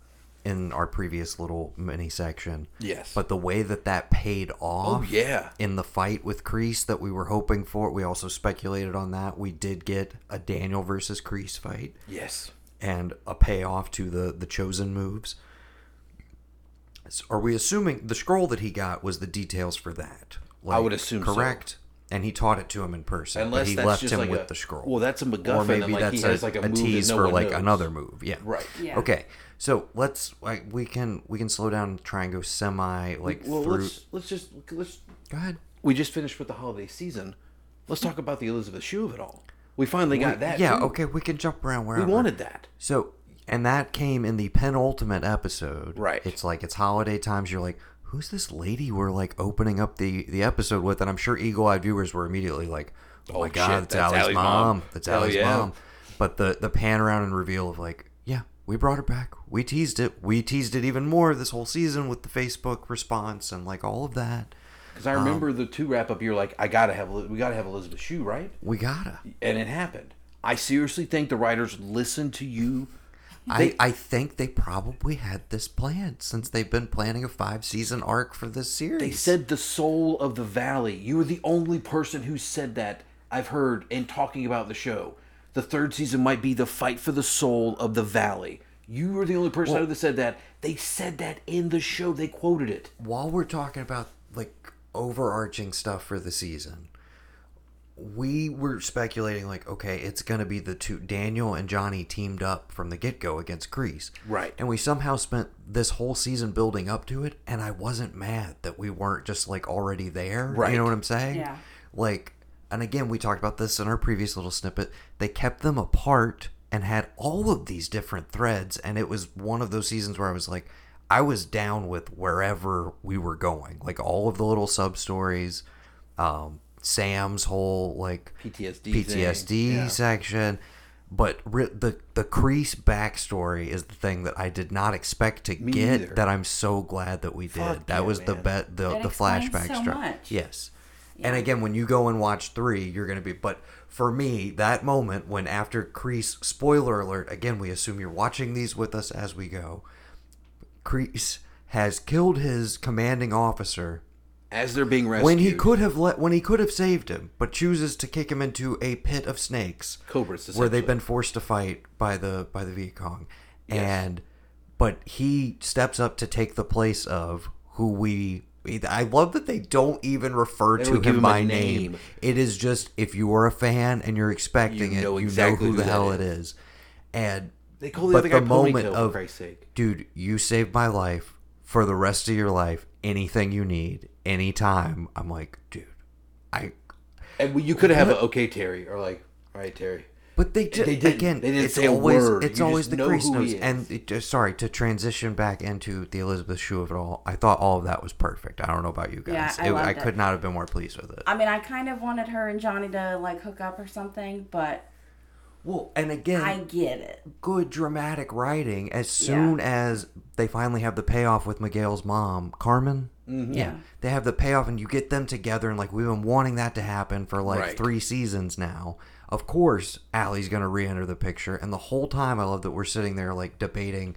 in our previous little mini section. Yes. But the way that that paid off. Oh, yeah. In the fight with Kreese that we were hoping for, we also speculated on that. We did get a Daniel versus Kreese fight Yes. and a payoff to the the Chozen moves. So are we assuming the scroll that he got was the details for that? I would assume so. Correct. And he taught it to him in person, Unless but he that's left just him like with a- the scroll. well, that's a MacGuffin, or maybe and, like, he that's has, a, like, a a move that tease no for one like knows. another move. Yeah, Right. Yeah. Okay, so let's like we can we can slow down, and try and go semi like well, through. let's let's just let's. Go ahead. We just finished with the holiday season. Let's talk about the Elizabeth Shue of it all. We finally got We- that. yeah, too. okay, we can jump around where We wanted that. So, and that came in the penultimate episode. Right. It's like it's holiday times. You're like, who's this lady we're like opening up the the episode with? And I'm sure eagle eyed viewers were immediately like, oh, Oh, my shit, god, that's, that's Ali's, Ali's mom. mom. That's Hell Ali's yeah. mom. But the the pan around and reveal of like, yeah, we brought her back. We teased it. We teased it even more this whole season with the Facebook response and like all of that. Because I remember um, the two wrap up. You're like, I gotta have we gotta have Elizabeth Shue, right? We gotta. And it happened. I seriously think the writers listened to you. I, I think they probably had this planned since they've been planning a five season arc for this series. They said the soul of the valley. You were the only person who said that I've heard in talking about the show. The third season might be the fight for the soul of the valley. You were the only person know that said that. They said that in the show. They quoted it. while we're talking about like overarching stuff for the season, we were speculating like, okay, it's gonna be the two Daniel and Johnny teamed up from the get go against Kreese Right. And we somehow spent this whole season building up to it, and I wasn't mad that we weren't just like already there. Right. You know what I'm saying? Yeah. Like, and again, we talked about this in our previous little snippet. They kept them apart and had all of these different threads, and it was one of those seasons where I was like, I was down with wherever we were going, like all of the little sub stories, um, Sam's whole like PTSD thing. PTSD Yeah. section. But ri- the the Kreese backstory is the thing that I did not expect to Me get. neither. That I'm so glad that we did. Fuck that yeah, was the man. bet the It the flashback so stru- much. Yes. And again, when you go and watch three, you're going to be. But for me, that moment when after Kreese, spoiler alert, again, we assume you're watching these with us as we go. Kreese has killed his commanding officer As they're being rescued. when he could have let when he could have saved him, but chooses to kick him into a pit of snakes, Cobras, where they've been forced to fight by the by the Viet Cong, and but he steps up to take the place of who we. I love that they don't even refer They to him him by name. name. It is just if you are a fan and you're expecting You it, know you know who who the hell is. it is, and They call the but other guy the moment of dude, you saved my life for the rest of your life. Anything you need, anytime. I'm like, dude, I. And you could have a okay Terry or like, all right Terry. But they just They didn't. again, They didn't it's say a always word. it's You always the know Kreese who he notes. is. And it, sorry to transition back into the Elizabeth Shue of it all. I thought all of that was perfect. I don't know about you guys. Yeah, I It- loved I it. could not have been more pleased with it. I mean, I kind of wanted her and Johnny to like hook up or something, but Well, and again, I get it. good dramatic writing as soon as they finally have the payoff with Miguel's mom, Carmen. Mm-hmm. Yeah. They have the payoff and you get them together and like we've been wanting that to happen for like Right. 3 seasons now. Of course, Ali's going to re-enter the picture and the whole time I love that we're sitting there like debating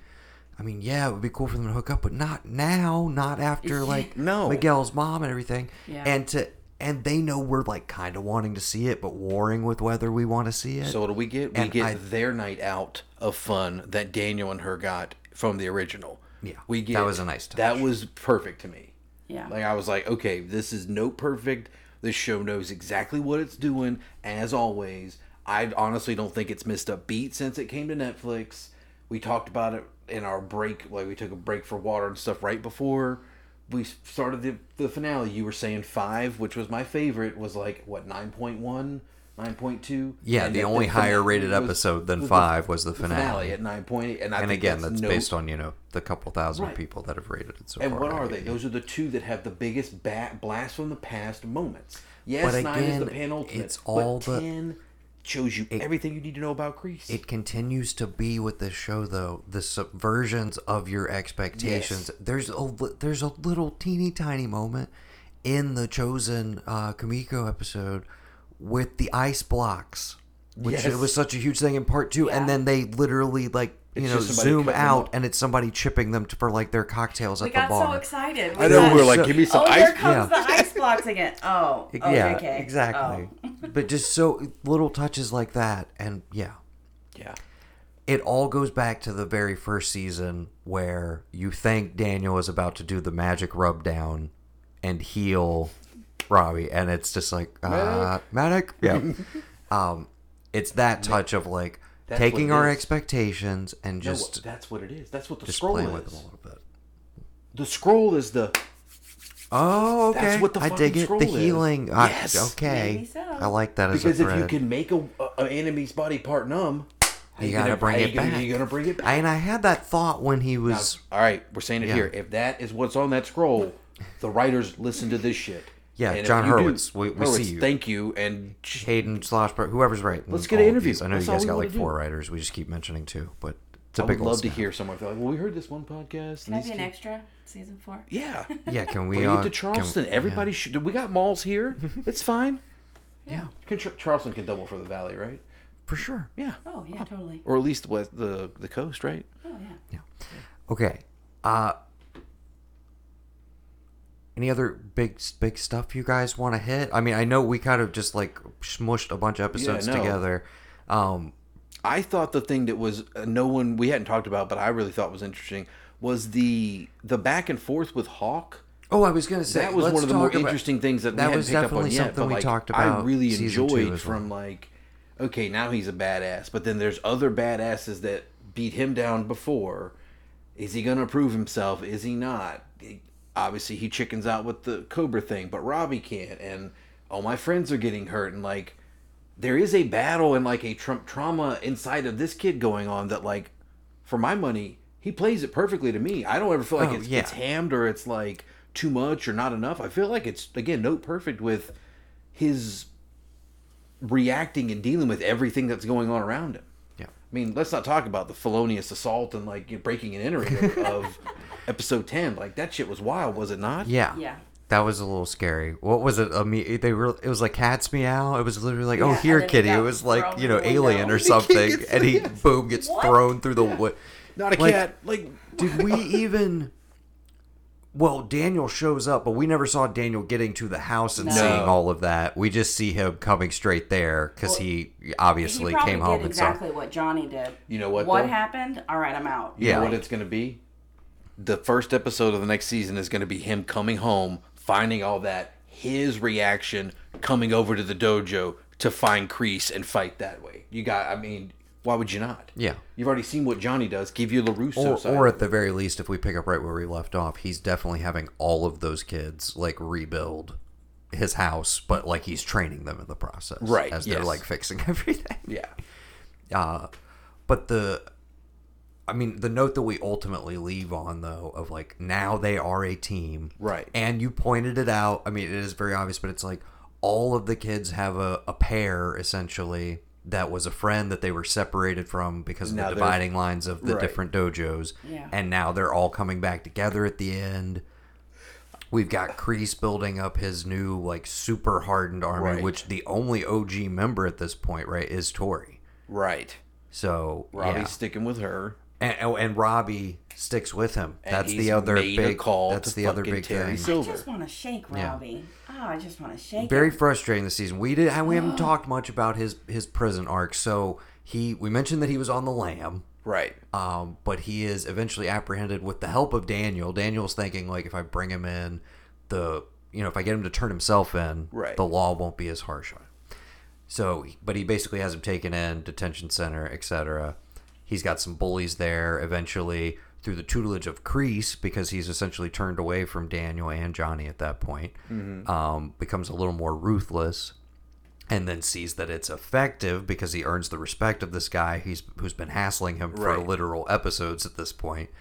I mean, yeah, it would be cool for them to hook up, but not now, not after like No. Miguel's mom and everything. Yeah. And to and they know we're like kind of wanting to see it, but warring with whether we want to see it. So what do we get? We And get I- their night out of fun that Daniel and her got from the original. Yeah, we get that was a nice touch. That was perfect to me. Yeah. Like I was like, okay, this is note perfect. This show knows exactly what it's doing, as always. I honestly don't think it's missed a beat since it came to Netflix. We talked about it in our break, like we took a break for water and stuff right before we started the, the finale. You were saying five, which was my favorite, was like what 9.1, 9.2? Yeah, the only finale higher rated was- episode than was five was the finale. at 9.8. And, I and think again, that's, no- based on you know the couple thousand Right. people that have rated it so and far. what on are they? Those are the two that have the biggest ba- blast from the past moments. Yes, But nine is the penultimate. it's all but the- ten shows you It- everything you need to know about Kreese. It continues to be with this show though the subversions of your expectations. Yes. There's a there's a little teeny tiny moment in the Chozen uh, Kumiko episode with the ice blocks, which Yes. it was such a huge thing in part two, and then they literally like you It's know zoom out, and it's somebody chipping them to, for like their cocktails We at the bar. We got so excited. I know got- we were like, So- give me some oh, ice. here comes Yeah. the ice blocks again. Oh, oh yeah, oh, okay. exactly. Oh. but just so little touches like that, and yeah, Yeah, it all goes back to the very first season where you think Daniel is about to do the magic rub down and heal Robbie, and it's just like uh, medic. Yeah. um, it's that touch of like That's taking what it our is. expectations and No, just that's what it is. That's what the just scroll playing is. with them a little bit. The scroll is the Oh, okay. That's what the I fucking dig it. scroll The is. healing. Yes. I, okay. Maybe so. I like that as because a if thread. you can make a, a an enemy's body part numb, how you gonna- gotta bring how it you gonna- back. You're gonna bring it back. And I had that thought when he was. all right, we're saying it Yeah. here. If that is what's on that scroll, the writers listen to this shit. Yeah, And John you do- Hurwitz, we- we see you. Thank you, and Hayden slash whoever's right. Let's get an interview. I know That's you guys got wanna like do. four writers. We just keep mentioning two, but it's a I big I'd love to snap. hear someone be like, "Well, we heard this one podcast." Can I be an two-" extra season four? Yeah, Yeah, can we? bring uh, it to can- Charleston. yeah. Everybody should. We got malls here. It's fine. Yeah. Can, Char- Charleston can double for the valley, right? for sure. Yeah, Oh yeah, totally. or at least west the the coast, right? Oh yeah. yeah. Okay. Uh any other big big stuff you guys want to hit? I mean, I know we kind of just like smushed a bunch of episodes no. together. Um I thought the thing that was uh, no one we hadn't talked about, but I really thought was interesting was the the back and forth with Hawk Oh, I was gonna say that was one of the more about- interesting things that, that we was hadn't picked up on definitely yet. something But we like, talked I really enjoyed as from like, okay, now he's a badass, but then there's other badasses that beat him down before. Is he gonna prove himself? Is he not? Obviously, he chickens out with the Cobra thing, but Robbie can't, and all my friends are getting hurt, and like, there is a battle and like a Trump trauma inside of this kid going on that like, for my money, he plays it perfectly to me. I don't ever feel like Oh, it's, yeah. it's hammed or it's like too much or not enough. I feel like it's again note perfect with his reacting and dealing with everything that's going on around him. Yeah. I mean, let's not talk about the felonious assault and like you know, breaking and entering of, of episode ten. Like that shit was wild, was it not? Yeah. Yeah. That was a little scary. What was it? I mean, they were. It was like cats meow. It was literally like, oh, Yeah, oh, here, kitty. It was like you know, alien window. or something, gets- and he yes. boom gets What? thrown through the what? Not a Like- cat. Like Did we even? Well, Daniel shows up, but we never saw Daniel getting to the house and No. seeing all of that. We just see him coming straight there because Well, he He obviously probably came did home and exactly what Johnny did. You know what, What though? happened? All right, I'm out. You Yeah. know what it's going to be? The first episode of the next season is going to be him coming home, finding all that, his reaction, coming over to the dojo to find Kreese and fight that way. You got, I mean, why would you not? Yeah. You've already seen what Johnny does. Give you LaRusso Or, side. or at the very least, if we pick up right where we left off, he's definitely having all of those kids like rebuild his house, but like he's training them in the process, Right, As they're like fixing everything. yeah. Uh, but the, I mean, the note that we ultimately leave on though of like now they are a team, Right. And you pointed it out. I mean, it is very obvious, but it's like all of the kids have a, a pair essentially that was a friend that they were separated from because of Now the dividing lines of the Right. different dojos, Yeah. and now they're all coming back together at the end. We've got Kreese building up his new like super hardened army, Right. which the only OG member at this point, right, is Tori. Right. So Robbie's yeah. sticking with her. And, oh, and Robbie sticks with him. And that's he's the other made a big. call that's to the other fucking big Terry thing. Silver. I just want to shake Yeah. Robbie. Oh, I just want to shake Very him. frustrating this season. We did we haven't talked much about his his prison arc. So he we mentioned that he was on the lam. Right. Um, but he is eventually apprehended with the help of Daniel. Daniel's thinking like if I bring him in, the you know if I get him to turn himself in, Right. the law won't be as harsh on him. So, but he basically has him taken in detention center, etc. He's got some bullies there. Eventually, through the tutelage of Kreese, because he's essentially turned away from Daniel and Johnny at that point, um, becomes a little more ruthless and then sees that it's effective because he earns the respect of this guy he's who's been hassling him for Right. literal episodes at this point.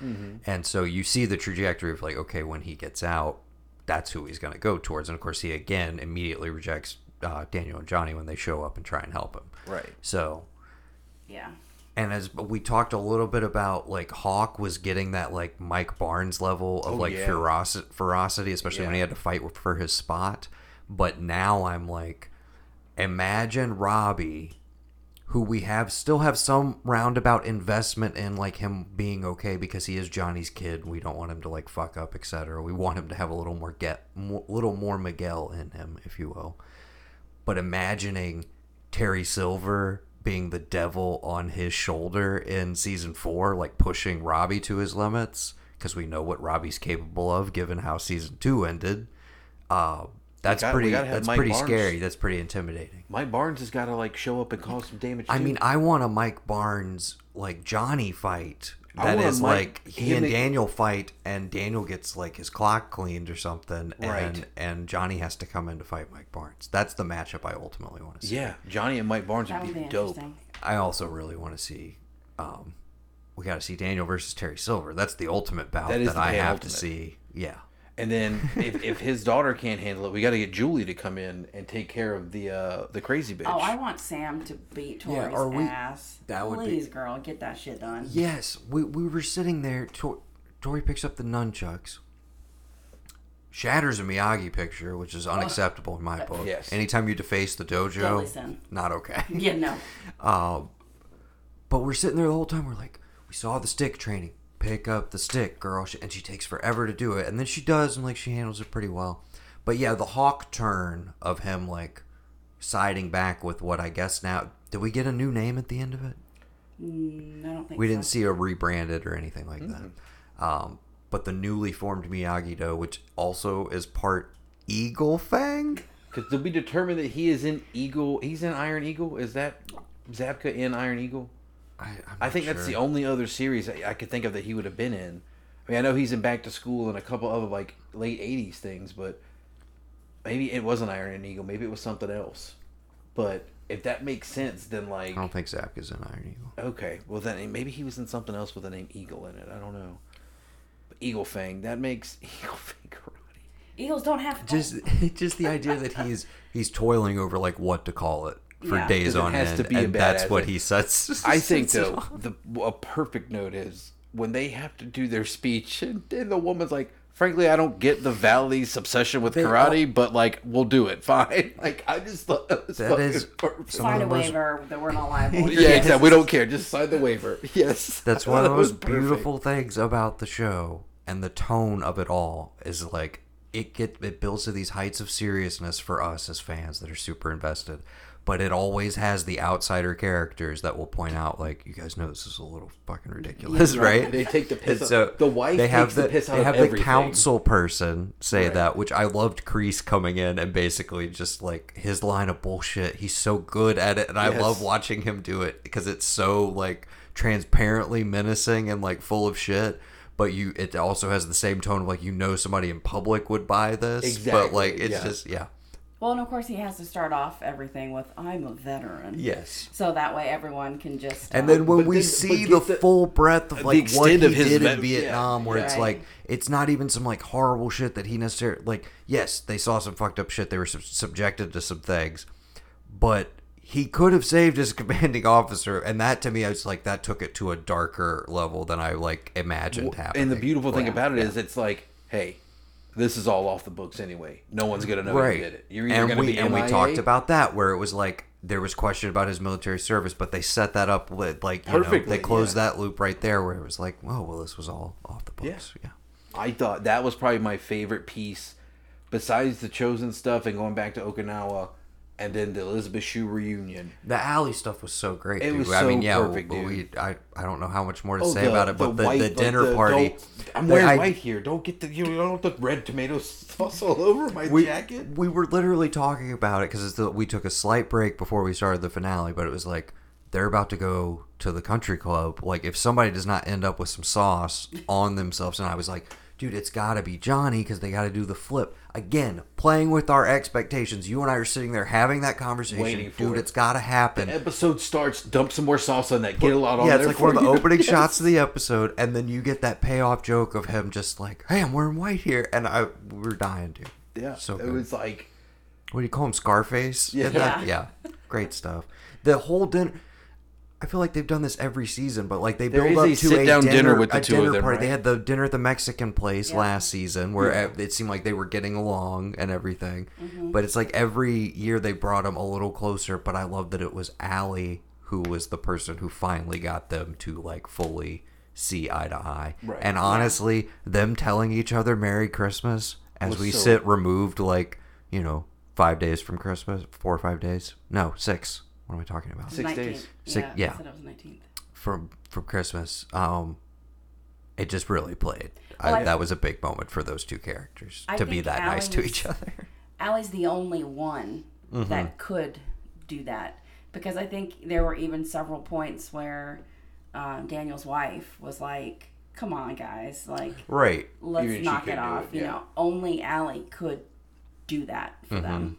And so you see the trajectory of like, okay, when he gets out, that's who he's going to go towards. And of course, he again immediately rejects uh, Daniel and Johnny when they show up and try and help him. Right. So, Yeah. And as we talked a little bit about, like Hawk was getting that like Mike Barnes level of Oh, like yeah. ferocity, ferocity, especially when he had to fight for his spot. But now I'm like, imagine Robbie, who we have still have some roundabout investment in, like him being okay because he is Johnny's kid. We don't want him to like fuck up, etc. We want him to have a little more get, mo- little more Miguel in him, if you will but imagining Terry Silver being the devil on his shoulder in season four, like pushing Robbie to his limits, because we know what Robbie's capable of, given how season two ended. Uh, that's gotta- pretty. That's Mike pretty Barnes. scary. That's pretty intimidating. Mike Barnes has got to like show up and cause some damage. I too. mean, I want a Mike Barnes like Johnny fight. I That want a is Mike- like he and and- Daniel fight, and Daniel gets like his clock cleaned or something, and Right. and Johnny has to come in to fight Mike Barnes. That's the matchup I ultimately want to see. yeah, Johnny and Mike Barnes That would would be, be dope. I also really want to see. Um, we got to see Daniel versus Terry Silver. That's the ultimate bout That that, is the I have ultimate. to see. Yeah, And then if, if his daughter can't handle it, we got to get Julie to come in and take care of the uh, the crazy bitch. Oh, I want Sam to beat Yeah, Tori's are we- ass. that would be- Please, girl, get that shit done. yes. We we were sitting there. Tor- Tori picks up the nunchucks. Shatters a Miyagi picture, which is unacceptable in my book. Yes. Anytime you deface the dojo, not okay. Yeah, no. Um, but we're sitting there the whole time. We're like, we saw the stick training. Pick up the stick, girl. She- And she takes forever to do it. And then she does, and like she handles it pretty well. But yeah, the hawk turn of him like siding back with what I guess now. Did we get a new name at the end of it? Mm, I don't think We so. didn't see a rebranded or anything like that. Um, but the newly formed Miyagi Do, which also is part Eagle Fang. Because to be determined that he is in Eagle, he's in Iron Eagle. Is that Zabka in Iron Eagle? I, I'm I not think that's the only other series I, I could think of that he would have been in. I mean, I know he's in Back to School and a couple other like late '80s things, but maybe it wasn't Iron and Eagle. Maybe it was something else. But if that makes sense, then like I don't think Zabka's in Iron Eagle. okay, well then eh, maybe he was in something else with the name Eagle in it. I don't know. But Eagle Fang that makes Eagle Fang karate. Eagles don't have Just, just the idea that he's he's toiling over like what to call it for Yeah. days 'Cause it on has end, to be and that's badass what thing. he sets. I think though the a perfect note is when they have to do their speech and, and the woman's like, frankly, I don't get the Valley's obsession with They karate, but like we'll do it, fine. Like I just thought that was That fucking is perfect. Sign the a most- waiver that we're not liable. yeah, exactly. We don't care. Just sign the waiver. Yes, That's one of the thought that was most beautiful things about the show and the tone of it all is like it get it builds to these heights of seriousness for us as fans that are super invested. But it always has the outsider characters that will point out, like, you guys know this is a little fucking ridiculous, right? They take the piss out- the wife they have takes the the, piss out they have the council person say Right. that, which I loved. Kreese coming in and basically just like his line of bullshit. He's so good at it, and I love watching him do it because it's so like transparently menacing and like full of shit. But you, it also has the same tone of like you know somebody in public would buy this, but like it's yeah. just yeah, Well, and of course he has to start off everything with "I'm a veteran." yes. So that way everyone can just. And um, then when we then- see the, the- full breadth of like what he extent of his did in vet- yeah, Vietnam, where it's like it's not even some like horrible shit that he necessarily like. Yes, they saw some fucked up shit. They were sub- subjected to some things, but he could have saved his commanding officer, and that to me, I was like that took it to a darker level than I like imagined happening. And the beautiful thing Like, about it is, it's like, hey, this is all off the books anyway. No one's gonna know right. you did it. You're either and gonna we be and we talked about that where it was like there was question about his military service, but they set that up with like you know, they closed yeah. that loop right there where it was like, oh well, this was all off the books. yeah. I thought that was probably my favorite piece, besides the Chozen stuff and going back to Okinawa, and then the Elizabeth Shue reunion. The Ali stuff was so great. It dude. was I mean, yeah, perfect, dude. we I, I don't know how much more to Oh, say the- about it, but the, white- the dinner the- party. I'm wearing I- white here. Don't get the you don't the red tomato sauce all over my we, jacket. we were literally talking about it because we took a slight break before we started the finale, but it was like they're about to go to the country club. Like if somebody does not end up with some sauce on themselves, and I was like, dude, it's got to be Johnny because they got to do the flip again. Playing with our expectations. You and I are sitting there having that conversation, Waiting dude. it. It's got to happen. Episode starts. Dump some more sauce on that. Get a lot on yeah, there. it's like one of the opening Yes. shots of the episode, and then you get that payoff joke of him just like, "Hey, I'm wearing white here," and I we we're dying, dude. Yeah, so it good. was like what do you call him, Scarface? Yeah. In that? yeah, great stuff. The whole dinner. I feel like they've done this every season, but like they There build up to a dinner, dinner with the a two of them, party. They had the dinner at the Mexican place Yeah. last season, where Yeah. it seemed like they were getting along and everything. Mm-hmm. But it's like every year they brought them a little closer. But I love that it was Ali who was the person who finally got them to like fully see eye to eye. Right. And honestly, them telling each other Merry Christmas as Was we so- sit removed like you know five days from Christmas, four or five days. No, six. What am I talking about? Six 19th. days. Six- Yeah, yeah. I said it was 19th. from from Christmas. Um, it just really played. Well, I, I- that was a big moment for those two characters I to be think that nice to each other. Ali's the only one Mm-hmm. that could do that because I think there were even several points where uh, Daniel's wife was like, "Come on, guys, like Right. let's Even knock it off." it, You know, only Ali could do that for Mm-hmm. them.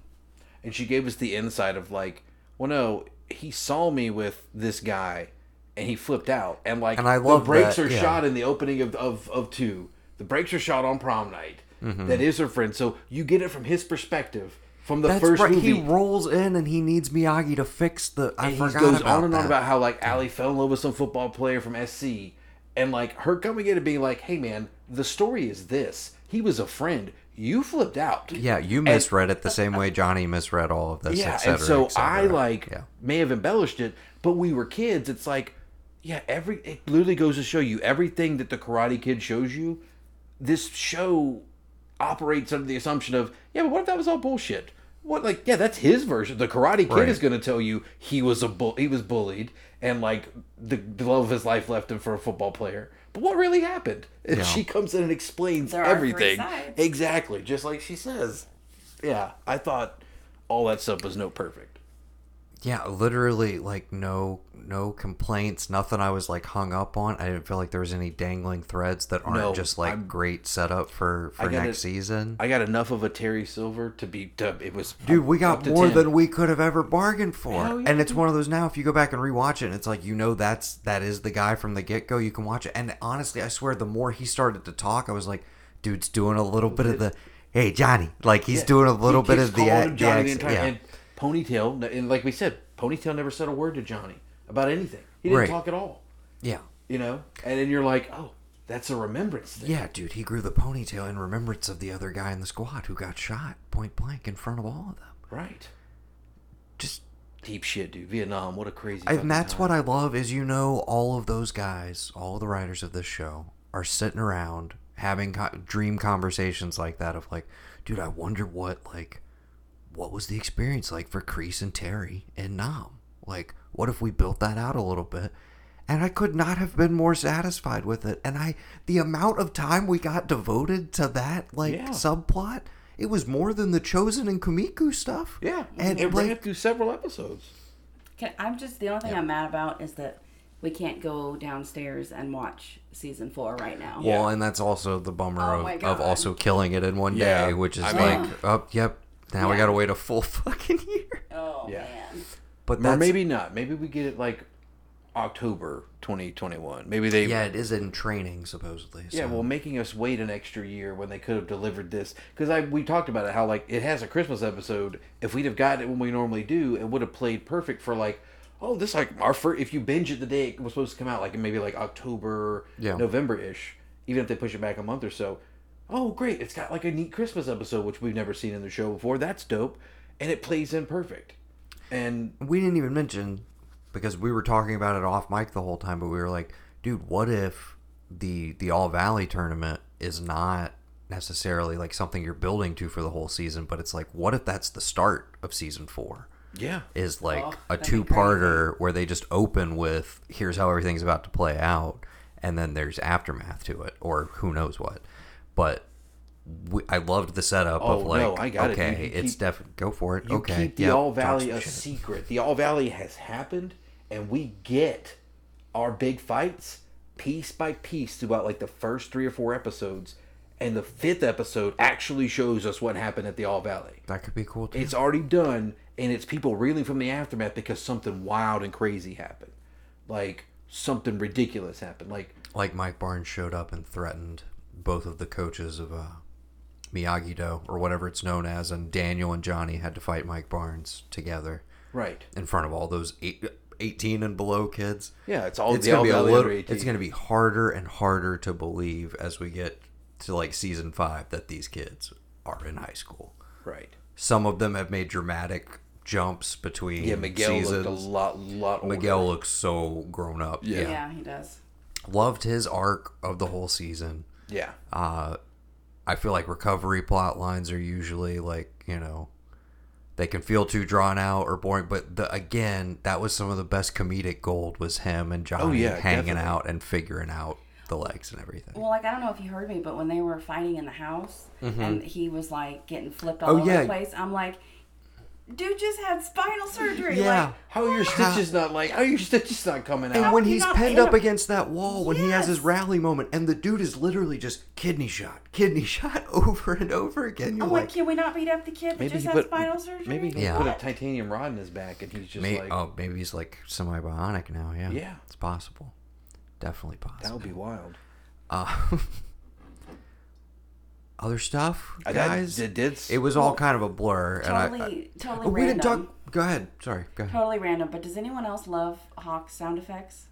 and she gave us the insight of like, well, no, he saw me with this guy, and he flipped out, and like, And I love the brakes that, are yeah. shot in the opening of of of two. The brakes are shot on prom night. Mm-hmm. That is her friend, so you get it from his perspective from the That's first right. movie. He rolls in and he needs Miyagi to fix the. I and he goes on and that. on about how like Ali fell in love with some football player from SC, and like her coming in and being like, "Hey man, the story is this. He was a friend. You flipped out." Yeah, you And- misread it the same way Johnny misread all of this. yeah, et cetera, and so. I like Yeah. may have embellished it, but we were kids. It's like, yeah, every it literally goes to show you everything that the Karate Kid shows you. This show operates under the assumption of, yeah, but what if that was all bullshit? What like yeah, that's his version. The Karate Kid Right. is going to tell you he was a bull, he was bullied, and like the, the love of his life left him for a football player. But what really happened? And Yeah. she comes in and explains There are three everything sides. exactly, just like she says. Yeah, I thought all that stuff was no perfect. Yeah, literally, like no no complaints, nothing I was like hung up on. I didn't feel like there was any dangling threads that aren't No, just like I'm- great setup for for next it- season. I got enough of a Terry Silver to be. To, it was Dude, we got more 10. than we could have ever bargained for. Yeah, and it's one of those now if you go back and rewatch it, it's like you know that's that is the guy from the get-go, you can watch it. And honestly, I swear the more he started to talk, I was like, dude's doing a little bit of the hey, Johnny. Like he's Yeah. doing a little He bit of the, the Johnny the accent. entire- yeah. Ponytail, and like we said, Ponytail never said a word to Johnny about anything. He didn't Right. talk at all. yeah. You know, and then you're like, oh, that's a remembrance thing. Yeah, dude, he grew the ponytail in remembrance of the other guy in the squad who got shot point blank in front of all of them. Right. Just Deep shit, dude. Vietnam, what a crazy. and that's what I love is you know all of those guys, all the writers of this show are sitting around having co- dream conversations like that of like, dude, I wonder what like what was the experience like for Kreese and Terry and Nam? Like, what if we built that out a little bit? And I could not have been more satisfied with it. And I the amount of time we got devoted to that like Yeah. subplot, it was more than the Chozen and Kumiko stuff. Yeah, And it ran through several episodes. Can, I'm just the only thing I'm mad about is that we can't go downstairs and watch season four right now. Well, and that's also the bummer Oh of, of also killing it in one Yeah, day, which is I like, mean- oh, yep, now we gotta wait a full fucking year. Oh Yeah. man. But Or that's, maybe not. Maybe we get it like October 2021. Maybe they. yeah, it is in training supposedly. Yeah, well, making us wait an extra year when they could have delivered this because I we talked about it how like it has a Christmas episode. If we'd have gotten it when we normally do, it would have played perfect for like, oh, this like our first. If you binge it the day it was supposed to come out, like in maybe like October, Yeah. November ish, even if they push it back a month or so. Oh, great! It's got like a neat Christmas episode which we've never seen in the show before. That's dope, and it plays in perfect. And we didn't even mention because we were talking about it off mic the whole time, but we were like, dude, what if the the All Valley tournament is not necessarily like something you're building to for the whole season, but it's like, what if that's the start of season four? yeah, is like Oh, a two-parter where they just open with here's how everything's about to play out and then there's aftermath to it or who knows what but we, I loved the setup Oh, of like no, I got it, okay dude. You it's keep- definitely go for it You okay keep the yep, All Valley a shit. secret. The All Valley has happened, and we get our big fights piece by piece throughout like the first three or four episodes. And the fifth episode actually shows us what happened at the All Valley. that could be cool too It's already done, and it's people reeling from the aftermath because something wild and crazy happened. Like something ridiculous happened. Like like Mike Barnes showed up and threatened both of the coaches of uh Miyagi Do or whatever it's known as and Daniel and Johnny had to fight Mike Barnes together right. in front of all those eight, 18 and below kids. Yeah, it's all it's the gonna All be a little, it's gonna be harder and harder to believe as we get to like season five that these kids are in high school. Right. Some of them have made dramatic jumps between Yeah, Miguel seasons. looked a lot, lot older. Miguel looks so grown up. Yeah. Yeah, he does. Loved his arc of the whole season. Yeah. Uh, I feel like recovery plot lines are usually like you know they can feel too drawn out or boring. But the, again, that was some of the best comedic gold was him and Johnny Oh, yeah, hanging definitely. out and figuring out the legs and everything. Well, like I don't know if you heard me, but when they were fighting in the house and he was like getting flipped all Oh, over yeah. the place, I'm like, dude just had spinal surgery. Yeah. Like, How are your stitches not like? How are your stitches not coming out? And when he's not pinned up a- against that wall, when he has his rally moment, and the dude is literally just kidney shot, kidney shot over and over again. You're I'm like, like, can we not beat up the kid that maybe just had put spinal surgery? maybe he Yeah. put a titanium rod in his back, and he's just may- like, oh, maybe he's like semi bionic now. Yeah, Yeah. it's possible. Definitely possible. that would be wild. Uh, other stuff, I- that- guys. it did- It was all kind of a blur, and I- Totally, I, totally Oh, we didn't random. talk. Go ahead. Sorry. Go ahead. Totally random. But does anyone else love Hawk sound effects?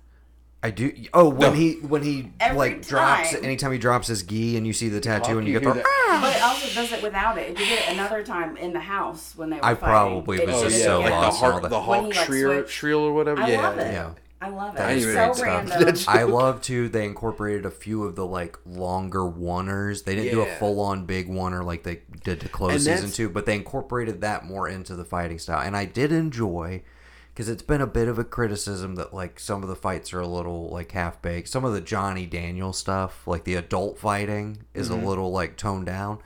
I do. Oh, when No. he when he Every like drops time. anytime he drops his gi and you see the tattoo and you you get the. hear that? Ah! But it also does it without it. It did it another time in the house when they were I fighting. probably It was Oh just it yeah, so like lost the in all hawk, that. the hawk he, like, shriel, shriel or whatever. I yeah, love it. Yeah. I love it. That is It's so random. I love too. They incorporated a few of the like longer oneers. They didn't do a full on big oneer like they did to close And season that's- two, but they incorporated that more into the fighting style. And I did enjoy because it's been a bit of a criticism that like some of the fights are a little like half baked. Some of the Johnny Daniel stuff, like the adult fighting, is Mhm. a little like toned down.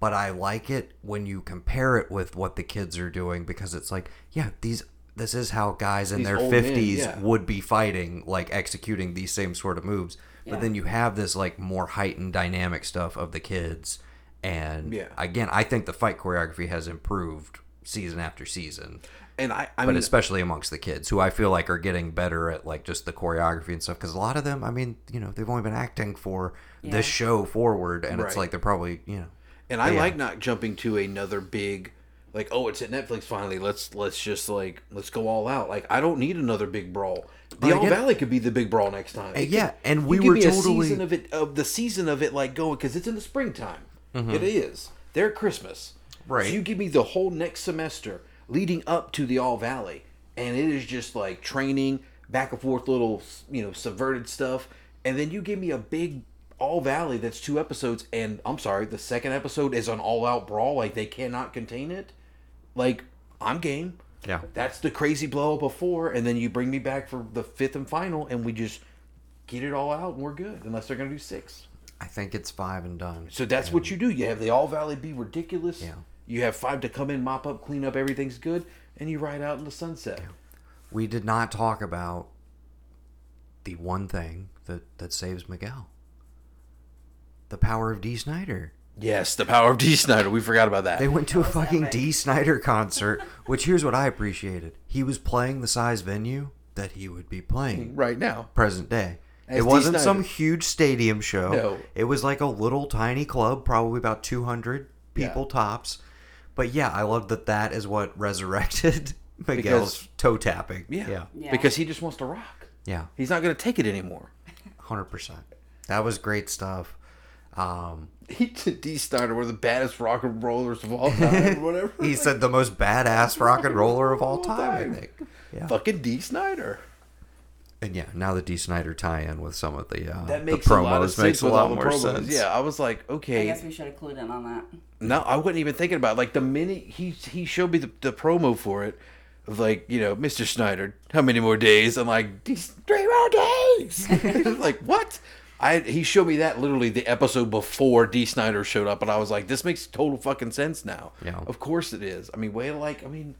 But I like it when you compare it with what the kids are doing because it's like, yeah, these. This is how guys in These their old men, fifties yeah. would be fighting, like executing these same sort of moves. Yeah. But then you have this like more heightened dynamic stuff of the kids, and Yeah. again, I think the fight choreography has improved season after season. And I, I but mean, especially amongst the kids, who I feel like are getting better at like just the choreography and stuff. Because a lot of them, I mean, you know, they've only been acting for Yeah. this show forward, and it's like they're probably, you know. And I yeah. like not jumping to another big like oh it's at Netflix finally let's let's just like let's go all out like I don't need another big brawl. The All Valley could be the big brawl next time. It yeah, could- and we were totally- season of it of the season of it like going because it's in the springtime. Mhm. It is. They're at Christmas. Right. So you give me the whole next semester leading up to the All Valley, and it is just like training back and forth little you know subverted stuff, and then you give me a big All Valley that's two episodes, and I'm sorry, the second episode is an all out brawl, like they cannot contain it. Like I'm game. Yeah. That's the crazy blow up before, and then you bring me back for the fifth and final, and we just get it all out, and we're good. Unless they're gonna do six. I think it's five and done. So that's what you do. You have the All Valley be ridiculous. Yeah. You have five to come in, mop up, clean up, everything's good, and you ride out in the sunset. We did not talk about the one thing that that saves Miguel. The power of Dee Snider. Yes, the power of Dee Snider. We forgot about that. They went to a fucking Dee Snider concert, which here's what I appreciated. He was playing the size venue that he would be playing Right now. present day. As it wasn't some huge stadium show. No. It was like a little tiny club, probably about 200 people tops. But yeah, I love that that is what resurrected Miguel's Because- toe tapping. Yeah. Yeah. Because he just wants to rock. Yeah. He's not going to take it anymore. 100%. That was great stuff. Um, He Dee Snider, one of the baddest rock and rollers of all time, or whatever. he said the most badass rock and roller of all time, I think. Yeah. Fucking Dee Snider. And yeah, now the Dee Snider tie-in with some of the uh, That the makes a lot of sense makes a lot more promos. sense. Yeah, I was like, okay. I guess we should have clued in on that. No, I wasn't even thinking about it. like the minute he he showed me the, the promo for it of like you know Mr. Snider, how many more days? I'm like these three more days. like what? I he showed me that literally the episode before Dee Snider showed up, and I was like, this makes total fucking sense now. Yeah. of course it is. I mean, way like, I mean,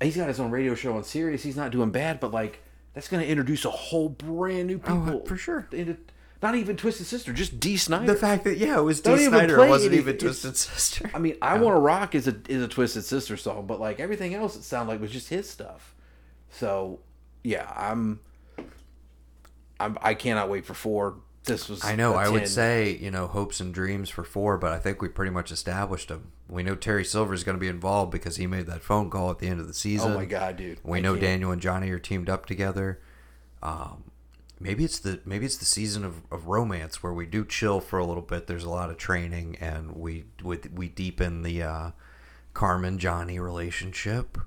he's got his own radio show on Sirius. He's not doing bad, but like that's going to introduce a whole brand new oh, people for sure. Into, not even Twisted Sister, just Dee Snider. The fact that yeah, it was D. Don't Snyder, it wasn't even Twisted Sister. I mean, I Want to Rock is a is a Twisted Sister song, but like everything else, it sounded like was just his stuff. So, yeah, I'm, I'm I cannot wait for four. This was I know. I I would say you know hopes and dreams for four, but I think we pretty much established them. We know Terry Silver is going to be involved because he made that phone call at the end of the season. Oh my God, dude. We I know can't- Daniel and Johnny are teamed up together. Um, maybe it's the maybe it's the season of, of romance where we do chill for a little bit. There's a lot of training, and we we, we deepen the uh, Carmen Johnny relationship.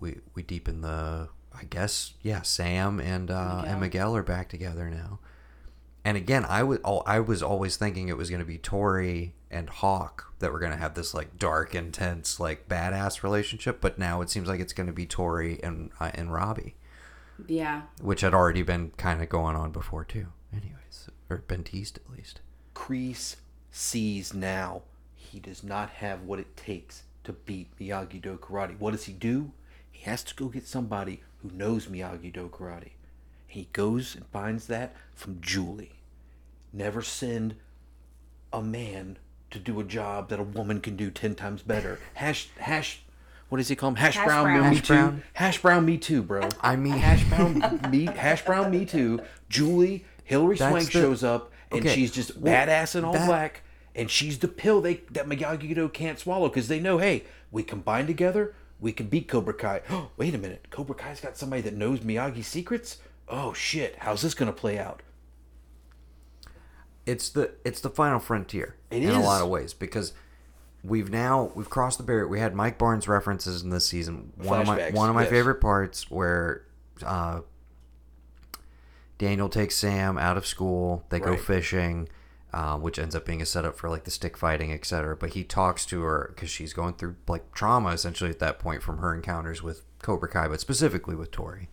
We we deepen the I guess yeah Sam and uh, and Miguel are back together now. And again, I was oh, I was always thinking it was going to be Tori and Hawk that were going to have this like dark, intense, like badass relationship. But now it seems like it's going to be Tori and uh, and Robbie, Yeah. which had already been kind of going on before too. Anyways, or been teased at least. Kreese sees now he does not have what it takes to beat Miyagi Do Karate. What does he do? He has to go get somebody who knows Miyagi Do Karate. He goes and finds that from Julie. Never send a man to do a job that a woman can do ten times better. Hash hash what does he call him? Hash, Hash brown, brown. me Hash too. brown. Hash brown me too, bro. I mean- hash brown me hash brown me too. Julie Hilary That's Swank the- shows up and Okay, she's just well, badass in all that- black and she's the pill they that Miyagi Do can't swallow because they know, hey, we combine together, we can beat Cobra Kai. Oh, wait a minute, Cobra Kai's got somebody that knows Miyagi's secrets. Oh shit, how's this gonna play out? It's the it's the final frontier It in a lot of ways because we've now we've crossed the barrier. We had Mike Barnes references in this season. One of my one of my yes. favorite parts where uh, Daniel takes Sam out of school. They go fishing, uh, which ends up being a setup for like the stick fighting, etc. But he talks to her because she's going through like trauma essentially at that point from her encounters with Cobra Kai, but specifically with Tori.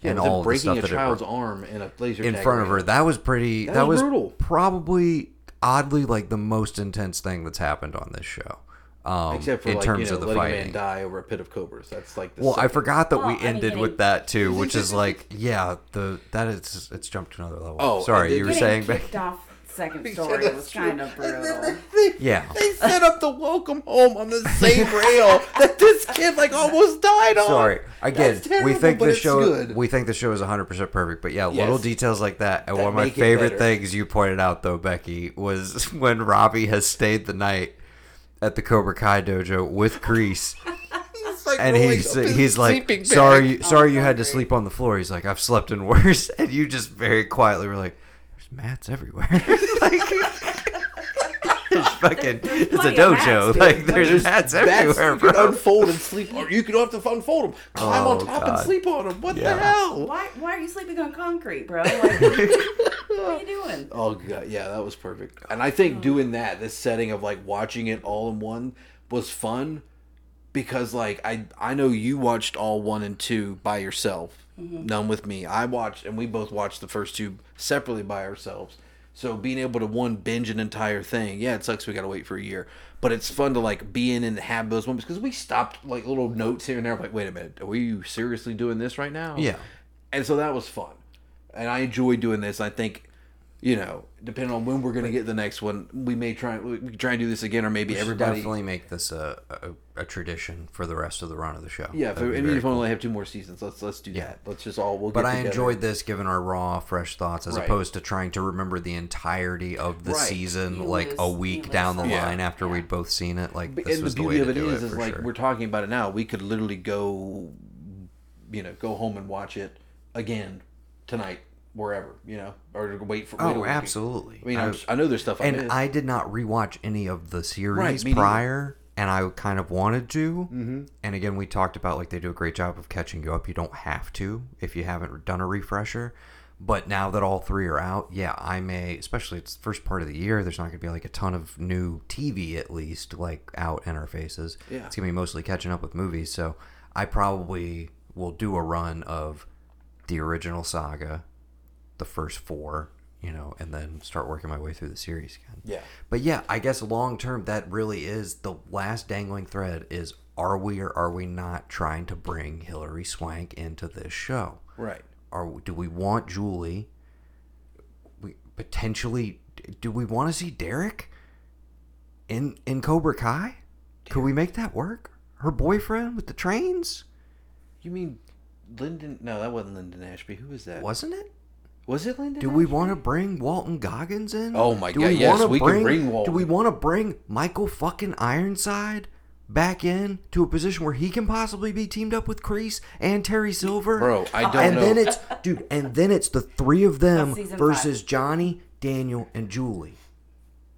Yeah, and with them all the breaking stuff a that it child's arm in a laser in tag front of her. That was pretty. That, That was was, brutal. probably oddly like the most intense thing that's happened on this show. Um, Except for in like terms you know, of the letting a man die over a pit of cobras. That's like the Well, I forgot that Well, we mean, ended getting- with that too, which is like, yeah, the that is it's jumped to another level. Oh, sorry, you were saying, Getting back, off second story was kind of brutal. yeah, They set up the welcome home on the same rail that this kid like almost died on. sorry. Again, terrible, we think the show good. we think the show is 100 percent perfect, but yeah, little details like that. And That one of my favorite things you pointed out though, Becky, was when Robbie has stayed the night at the Cobra Kai dojo with Kreese. He's like and he's he's like sleeping bag. sorry you, Oh, sorry you had to sleep on the floor he's like i've slept in worse and you just very quietly were like there's mats everywhere like it's fucking it's a plenty mats, dojo like there's There's mats bats everywhere you can bro unfold and sleep, or you can have to unfold them, climb Oh, on top and sleep on them. What Yeah. the hell? Why, why are you sleeping on concrete, bro? Like, what are you doing? Oh god, yeah, that was perfect. And I think doing that, this setting of like watching it all in one was fun because like I I know you watched all one and two by yourself, Mm-hmm. none with me. I watched and we both watched the first two separately by ourselves. So being able to one binge an entire thing, yeah, it sucks we gotta wait for a year, but it's fun to like be in and have those moments because we stopped like little notes here and there, like, wait a minute, are we seriously doing this right now? Yeah. and so that was fun, and I enjoy doing this. I think, you know, depending on when we're gonna get the next one, we may try we can try and do this again, or maybe We everybody. definitely make this a, a a tradition for the rest of the run of the show Yeah, if, That'd and very if we only have two more seasons, let's let's do Yeah. that. Let's just all we'll. but get I together. enjoyed this given our raw, fresh thoughts as Right. opposed to trying to remember the entirety of the Right. season You like a week down the lose Yeah. line after Yeah. we'd both seen it. Like But- this and was the the, beauty way of to it do is, it is for like sure. we're talking about it now. We could literally go, you know, go home and watch it again tonight, wherever, you know, or wait for. wait Oh, absolutely. I mean, I- I know there's stuff I and missed. I did not rewatch any of the series neither. prior, and I kind of wanted to. Mm-hmm. And again, we talked about like they do a great job of catching you up. You don't have to if you haven't done a refresher. But now that all three are out, yeah, I may. Especially it's the first part of the year. There's not going to be like a ton of new TV at least like out in our faces. Yeah. it's gonna be mostly catching up with movies. So I probably will do a run of the original saga, the first four, you know, and then start working my way through the series again. Yeah. But yeah, I guess long term, that really is the last dangling thread is are we or are we not trying to bring Hilary Swank into this show? right. Are do we want Julie? We potentially do we want to see Derek in in Cobra Kai? Could we make that work? Her boyfriend with the trains? You mean Lyndon? No, that wasn't Lyndon Ashby. Who was that? Wasn't it? Was it Lyndon? Do we want to bring Walton Goggins in? Oh my Do God, yes, wanna we can bring Walton. Do we want to bring Michael fucking Ironside back in to a position where he can possibly be teamed up with Kreese and Terry Silver? Bro, I don't and know. then it's dude, and then it's the three of them That's season versus Johnny, Daniel, and Julie.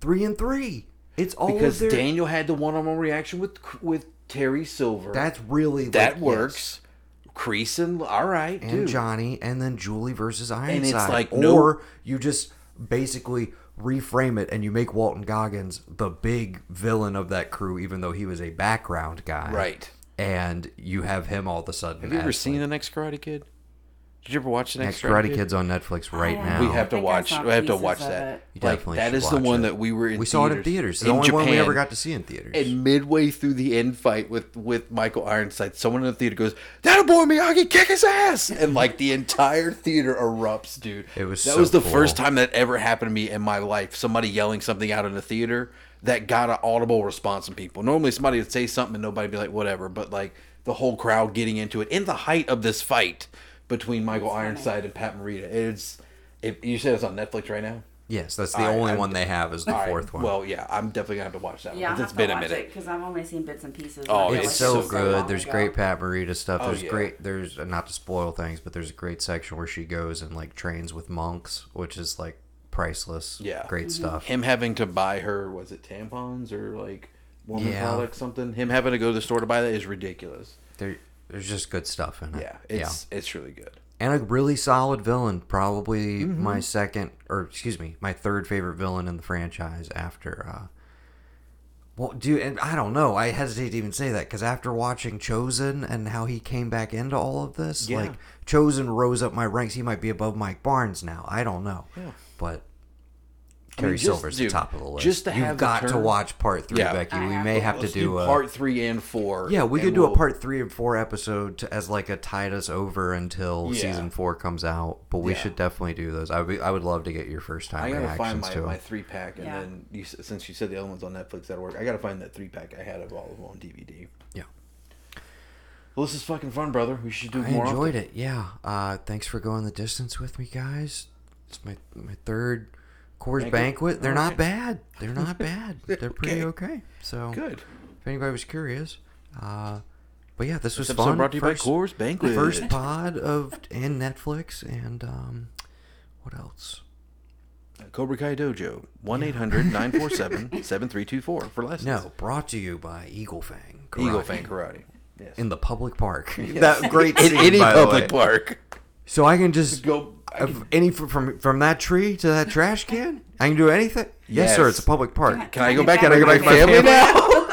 Three and three. It's all because their, Daniel had the one-on-one reaction with with Terry Silver. That's really that like, works. Kreese and all right, and dude. Johnny, and then Julie versus Ironside. it's like, or no- you just basically reframe it and you make Walton Goggins the big villain of that crew, even though he was a background guy. Right. And you have him all of a sudden. Have you ever seen like, the next Karate Kid? Did you ever watch the Next next, Karate Kid's on Netflix right now. We have to I watch. saw We have to watch that. it. You Like definitely that should is the watch one it. that we were in. We saw it in theaters. The in only one we Japan. ever got to see in theaters. And midway through the end fight with with Michael Ironside, someone in the theater goes, "That boy Miyagi kick his ass!" And like the entire theater erupts, dude. It was that so was the cool. first time that ever happened to me in my life. Somebody yelling something out in the theater that got an audible response from people. Normally, somebody would say something and nobody would be like, "Whatever," but like the whole crowd getting into it in the height of this fight between Michael Ironside and Pat Morita. It's if you said it's on Netflix right now. yes, that's the All right, only I'm- one they have is the All right, fourth one. Well, yeah, I'm definitely gonna have to watch that Yeah, one. I'll 'cause have to been a watch minute. it because I've only seen bits and pieces. Oh, I it's it's like so good. long there's ago. great Pat Morita stuff. Oh, There's yeah. great. There's not to spoil things, but there's a great section where she goes and like trains with monks, which is like priceless. Yeah. great mm-hmm. stuff. Him having to buy her was it tampons or like woman Yeah. products something. Him having to go to the store to buy that is ridiculous. There, there's just good stuff in it. Yeah, it's it's really good. and a really solid villain. Probably Mm-hmm. my second, or excuse me, my third favorite villain in the franchise after. Uh, well, dude, and I don't know. I hesitate to even say that because after watching Chozen and how he came back into all of this, Yeah. like Chozen rose up my ranks. He might be above Mike Barnes now. I don't know, Yeah. but I mean, just- Silver's dude, the top of the list. just to You've have the got to watch part three, Yeah. Becky. We may have to Let's do, a part three and four. yeah, we and could do we'll- a part three and four episode to, as like a tide us over until Yeah. season four comes out. But we Yeah. should definitely do those. I would, I would love to get your first time I gotta reactions find my, to my three pack, and Yeah. then you, since you said the other ones on Netflix that'll work, I gotta find that three pack I had of all of them on DVD. Yeah, Well, this is fucking fun, brother. We should do I more. enjoyed often. it. Yeah, uh, thanks for going the distance with me, guys. It's my my third Coors Banquet? Banquet. They're not Alright. bad. They're not bad. They're pretty okay. So Good. If anybody was curious, uh, but yeah, this was episode fun. brought to you by First- Coors Banquet. First pod of and Netflix and um, what else? Cobra Kai Dojo, 1 800 947 7324 for lessons. No, brought to you by Eagle Fang. Eagle Fang Karate. Yes. in the public park. That great In scene, any by the public way. park. So I can just Go. Can- any from, from from that tree to that trash can. I can do anything. Yes, sir. It's a public park. Can I go back Can and I go back to my family, family? now?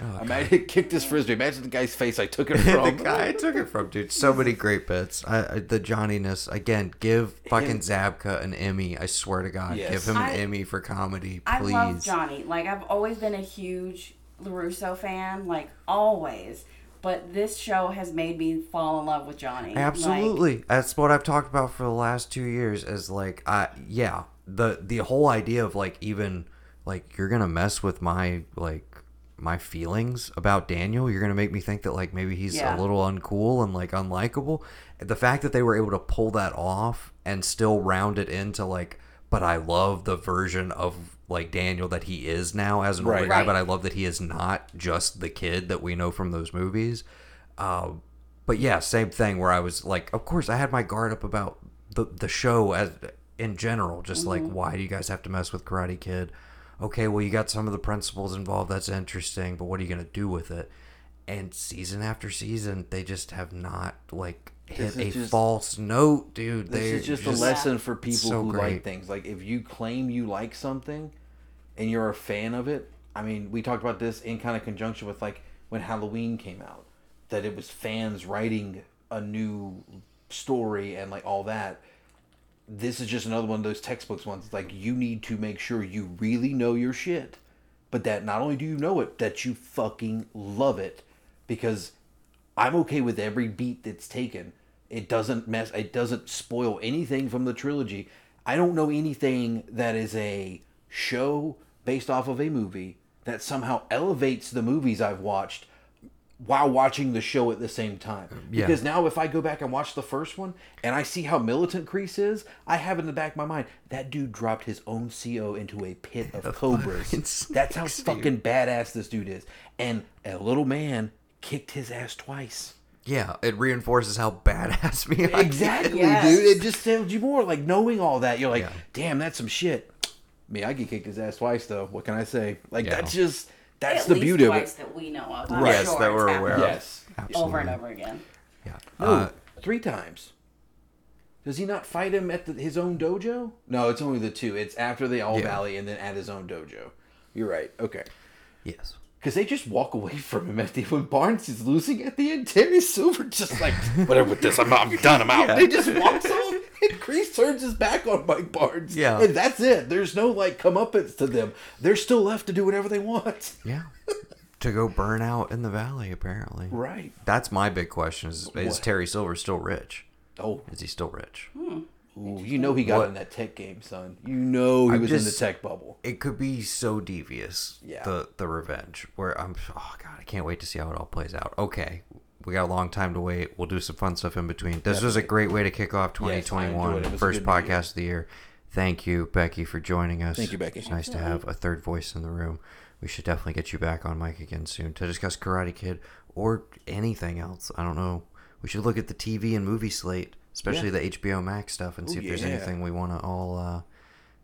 Oh, I might have kicked his frisbee. Imagine the guy's face I took it from. the from. guy I took it from, dude. So many great bits. I, I, the Johnniness again. Give fucking Zabka an Emmy. I swear to God, Yes. give him an I- Emmy for comedy, please. I please. love Johnny. Like I've always been a huge LaRusso fan, like always. But this show has made me fall in love with Johnny. Like, Absolutely. That's what I've talked about for the last two years. Is like, I yeah, the the whole idea of like even like you're gonna mess with my like my feelings about Daniel. You're gonna make me think that like maybe he's Yeah. a little uncool and like unlikable. The fact that they were able to pull that off and still round it into like, but I love the version of like Daniel that he is now as an older guy, Right. but I love that he is not just the kid that we know from those movies. Uh, but yeah, same thing where I was like, of course, I had my guard up about the the show as in general, just like why do you guys have to mess with Karate Kid? Okay, well you got some of the principles involved. That's interesting, but what are you gonna do with it? And season after season, they just have not like hit a just- false note, dude. This They is just, a lesson for people so who great. like things. Like if you claim you like something and you're a fan of it, I mean, we talked about this in kind of conjunction with like when Halloween came out, that it was fans writing a new story and like all that. This is just another one of those textbooks ones. It's like you need to make sure you really know your shit, but that not only do you know it, that you fucking love it, because I'm okay with every beat that's taken. It doesn't mess. It doesn't spoil anything from the trilogy. I don't know anything that is a show based off of a movie that somehow elevates the movies I've watched while watching the show at the same time. Um, yeah. Because now if I go back and watch the first one and I see how militant Kreese is, I have in the back of my mind that dude dropped his own CO into a pit of cobras. That's how snakes, dude. fucking badass this dude is. And a little man kicked his ass twice. Yeah, it reinforces how badass me. Exactly, Yes. dude. It just tells you more. Like knowing all that, you're like, Yeah. damn, that's some shit. Me, I get kicked his ass twice though. What can I say? Like Yeah. that's just that's At the least beauty of twice it. that we know of. I'm Right. Yes, that we're aware of. Yes. Over and over again. Yeah. No, Uh, three times. Does he not fight him at the, his own dojo? No, it's only the two. It's after the All Yeah. Valley and then at his own dojo. You're right. Okay. yes. Because they just walk away from him at the when Barnes is losing at the end. Terry Silver just like whatever with this. I'm, I'm done. I'm out. They just walk off and Kreese turns his back on Mike Barnes. Yeah. and that's it. There's no like comeuppance to them. They're still left to do whatever they want. Yeah. to go burn out in the valley, apparently. Right. That's my big question: is, is What? Terry Silver still rich? Oh, Is he still rich? Hmm. ooh, you know he got What? in that tech game, son. You know he I'm was in the tech bubble. It could be so devious. Yeah. The the revenge, where I'm. Oh god, I can't wait to see how it all plays out. Okay, we got a long time to wait. We'll do some fun stuff in between. This was a great way to kick off Yes, I enjoyed 2021, it. It was a first podcast of the year. Thank you, Becky, for joining us. Thank you, Becky. It's nice to have a third voice in the room. We should definitely get you back on mic again soon to discuss Karate Kid or anything else. I don't know. We should look at the TV and movie slate, especially the HBO Max stuff, and see Ooh, if there's anything we want to all uh,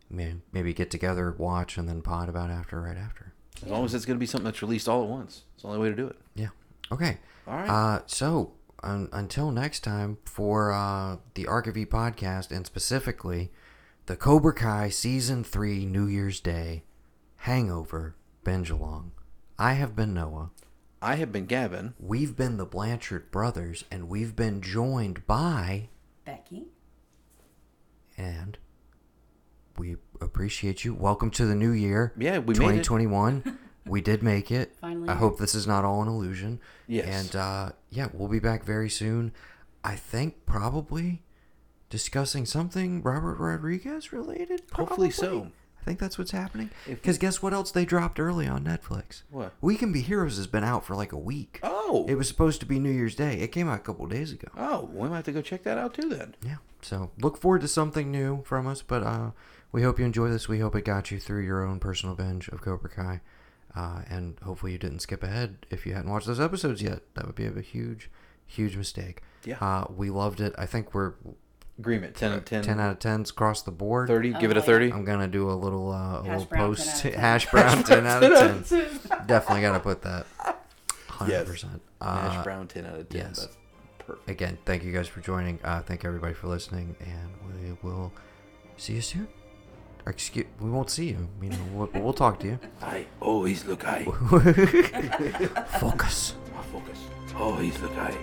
maybe get together, watch, and then pod about after, right after. As long as it's going to be something that's released all at once. It's the only way to do it. Yeah. Okay. All right. Uh, so un- until next time for uh, the Ark of E podcast and specifically the Cobra Kai season three New Year's Day hangover binge along. I have been Noah. I have been Gavin. We've been the Blanchard brothers, and we've been joined by Becky. and we appreciate you. Welcome to the new year. Yeah, we made it. 2021. we did make it. Finally I hope this is not all an illusion. Yes. And uh, yeah, we'll be back very soon. I think probably discussing something Robert Rodriguez related. Hopefully so. I think that's what's happening. If- Because guess what else they dropped early on Netflix? What? We Can Be Heroes has been out for like a week. Oh. It was supposed to be New Year's Day. It came out a couple days ago. Oh, we might have to go check that out too then. Yeah. So look forward to something new from us, but uh, we hope you enjoy this. We hope it got you through your own personal binge of Cobra Kai. Uh, and hopefully you didn't skip ahead if you hadn't watched those episodes yet. That would be a huge, huge mistake. Yeah. Uh, we loved it. I think we're Agreement. 10 out of 10. 10 out of 10s across the board. 30. Give it a Oh, 30. I'm gonna do a little uh, a Hash little brown, post out of 10. hash brown 10 out of 10. Definitely gotta put that. 100%. Uh, Hash brown 10 out of 10. yes. That's perfect. again, thank you guys for joining. Uh, thank everybody for listening, and we will see you soon. Excuse, we won't see you. You know, we'll, we'll talk to you. I always look high. Focus. I Focus. Always look high.